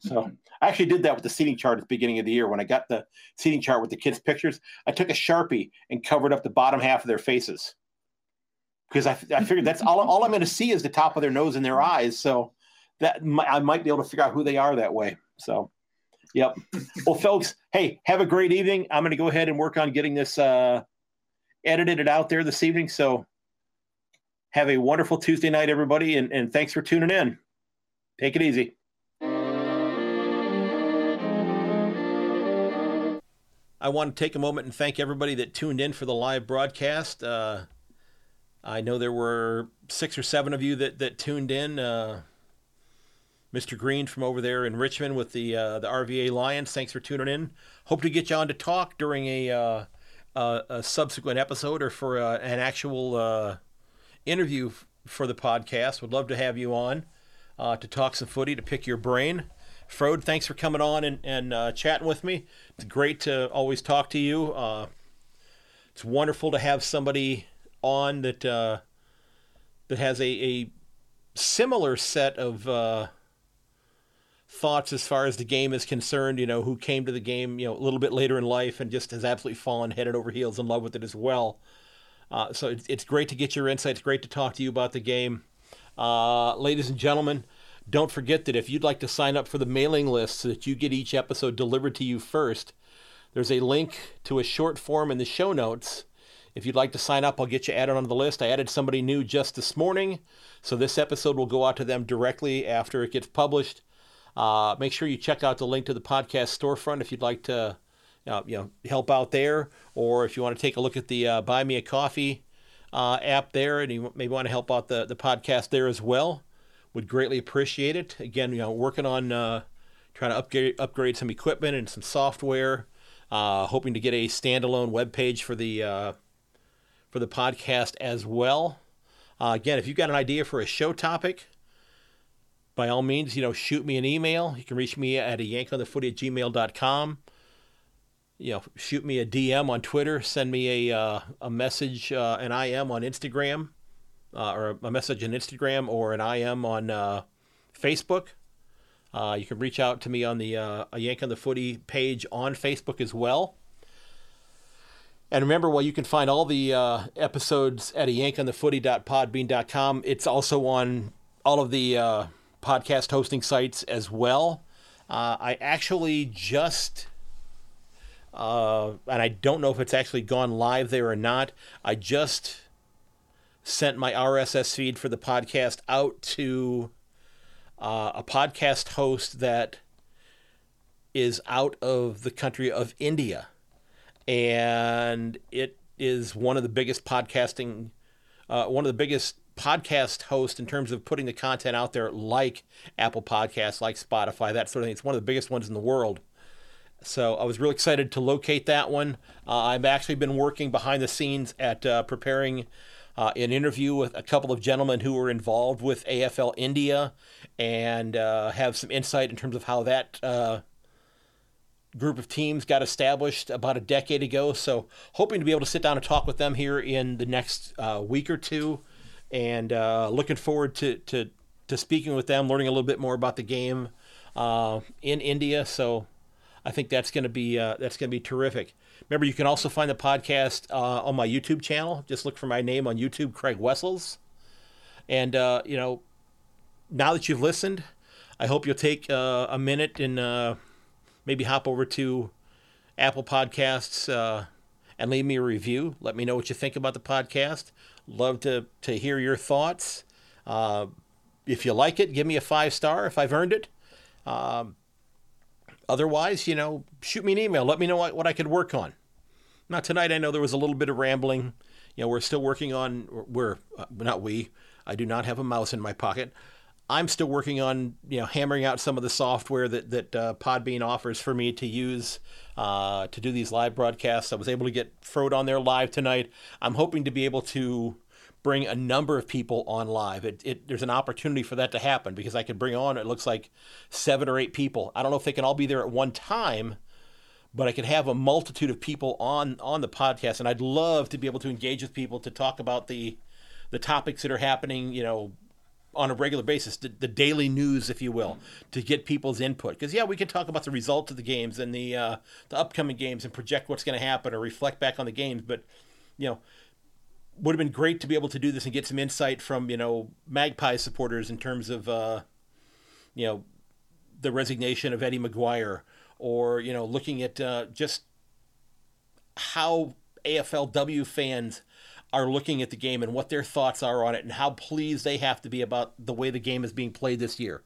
so I actually did that with the seating chart at the beginning of the year. When I got the seating chart with the kids' pictures, I took a sharpie and covered up the bottom half of their faces because I, I figured that's all, all I'm going to see is the top of their nose and their eyes. So that I might be able to figure out who they are that way. So, yep. well, folks, hey, have a great evening. I'm going to go ahead and work on getting this uh, edited it out there this evening. So, have a wonderful Tuesday night, everybody, and, and thanks for tuning in. Take it easy. I want to take a moment and thank everybody that tuned in for the live broadcast. Uh, I know there were six or seven of you that, that tuned in. Uh, Mr. Green from over there in Richmond with the uh, the RVA Lions. Thanks for tuning in. Hope to get you on to talk during a uh, a subsequent episode or for uh, an actual uh, interview f- for the podcast. Would love to have you on to talk some footy to pick your brain. Frode, thanks for coming on and, and uh, chatting with me. It's great to always talk to you. Uh, it's wonderful to have somebody on that uh, that has a, a similar set of uh, thoughts as far as the game is concerned. You know, who came to the game, you know, a little bit later in life and just has absolutely fallen head over heels in love with it as well. Uh, so it's, it's great to get your insights. Great to talk to you about the game, uh, ladies and gentlemen. Don't forget that if you'd like to sign up for the mailing list so that you get each episode delivered to you first, there's a link to a short form in the show notes. If you'd like to sign up, I'll get you added onto the list. I added somebody new just this morning, so this episode will go out to them directly after it gets published. Uh, make sure you check out the link to the podcast storefront if you'd like to, uh, you know, help out there, or if you want to take a look at the uh, Buy Me a Coffee uh, app there, and you may want to help out the the podcast there as well would greatly appreciate it. Again, you know, working on uh, trying to upgrade upgrade some equipment and some software. Uh, hoping to get a standalone web page for the uh, for the podcast as well. Uh, again, if you've got an idea for a show topic, by all means, you know, shoot me an email. You can reach me at a yankonthefooty at gmail.com. You know, shoot me a DM on Twitter, send me a, uh, a message, uh, an IM on Instagram uh, or a message on Instagram or an IM on uh, Facebook. Uh, you can reach out to me on the uh, a Yank on the Footy page on Facebook as well. And remember, well, you can find all the uh, episodes at a yankonthefooty.podbean.com. It's also on all of the uh, podcast hosting sites as well. Uh, I actually just, uh, and I don't know if it's actually gone live there or not. I just sent my RSS feed for the podcast out to uh, a podcast host that is out of the country of India. And it is one of the biggest podcasting, uh, one of the biggest podcast hosts in terms of putting the content out there, like Apple Podcasts, like Spotify, that sort of thing. It's one of the biggest ones in the world. So I was really excited to locate that one. Uh, I've actually been working behind the scenes at uh, preparing uh, an interview with a couple of gentlemen who were involved with AFL India and uh, have some insight in terms of how that uh, group of teams got established about a decade ago. So, hoping to be able to sit down and talk with them here in the next uh, week or two, and uh, looking forward to, to to speaking with them, learning a little bit more about the game uh, in India. So, I think that's going to be that's going to be terrific. Remember, you can also find the podcast uh, on my YouTube channel. Just look for my name on YouTube, Craig Wessels. And, uh, you know, now that you've listened, I hope you'll take uh, a minute and uh, maybe hop over to Apple Podcasts uh, and leave me a review. Let me know what you think about the podcast. Love to, to hear your thoughts. Uh, if you like it, give me a five star if I've earned it. Um, otherwise, you know, shoot me an email. Let me know what, what I could work on. Now, tonight I know there was a little bit of rambling. You know, we're still working on, we're, uh, not we, I do not have a mouse in my pocket. I'm still working on you know hammering out some of the software that that uh, Podbean offers for me to use uh, to do these live broadcasts. I was able to get Frode on there live tonight. I'm hoping to be able to bring a number of people on live. It, it, there's an opportunity for that to happen because I could bring on it looks like seven or eight people. I don't know if they can all be there at one time, but I could have a multitude of people on on the podcast, and I'd love to be able to engage with people to talk about the the topics that are happening. You know on a regular basis, the, the, daily news, if you will, to get people's input. Because yeah, we can talk about the results of the games and the uh, the upcoming games and project what's going to happen or reflect back on the games. But you know, would have been great to be able to do this and get some insight from you know Magpie supporters in terms of uh, you know the resignation of Eddie McGuire or you know looking at uh, just how AFLW fans are looking at the game and what their thoughts are on it and how pleased they have to be about the way the game is being played this year.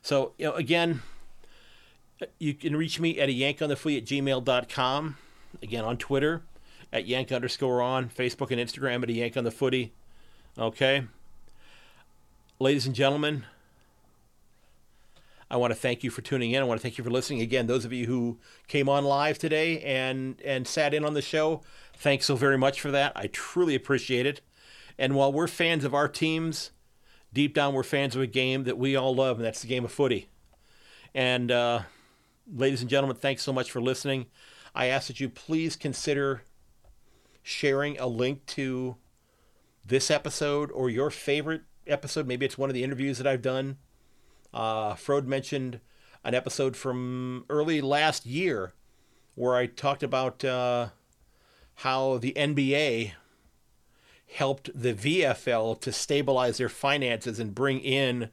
So, you know, again, you can reach me at a yank on the at gmail.com. Again, on Twitter at yank underscore on, Facebook and Instagram at a yank on the footy. Okay. Ladies and gentlemen, I want to thank you for tuning in. I want to thank you for listening. Again, those of you who came on live today and and sat in on the show, thanks so very much for that. I truly appreciate it. And while we're fans of our teams, deep down we're fans of a game that we all love, and that's the game of footy. And uh, ladies and gentlemen, thanks so much for listening. I ask that you please consider sharing a link to this episode or your favorite episode. Maybe it's one of the interviews that I've done uh, Frode mentioned an episode from early last year where I talked about uh, how the NBA helped the VFL to stabilize their finances and bring in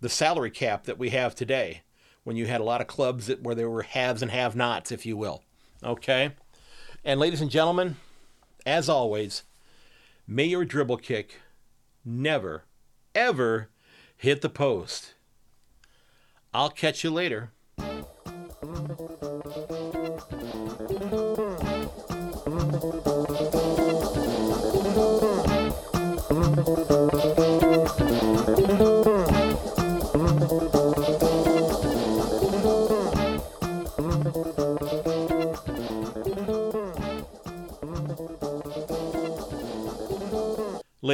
the salary cap that we have today when you had a lot of clubs that, where there were haves and have nots, if you will. Okay? And ladies and gentlemen, as always, may your dribble kick never, ever hit the post. I'll catch you later.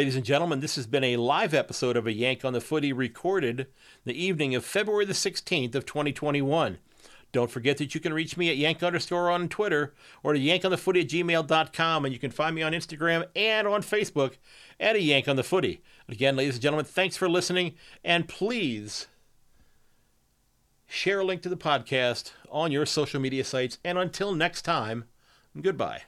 Ladies and gentlemen, this has been a live episode of A Yank on the Footy recorded the evening of February the 16th of 2021. Don't forget that you can reach me at yank underscore on Twitter or at yankonthefooty at gmail.com, and you can find me on Instagram and on Facebook at a yank on the footy. Again, ladies and gentlemen, thanks for listening, and please share a link to the podcast on your social media sites. And until next time, goodbye.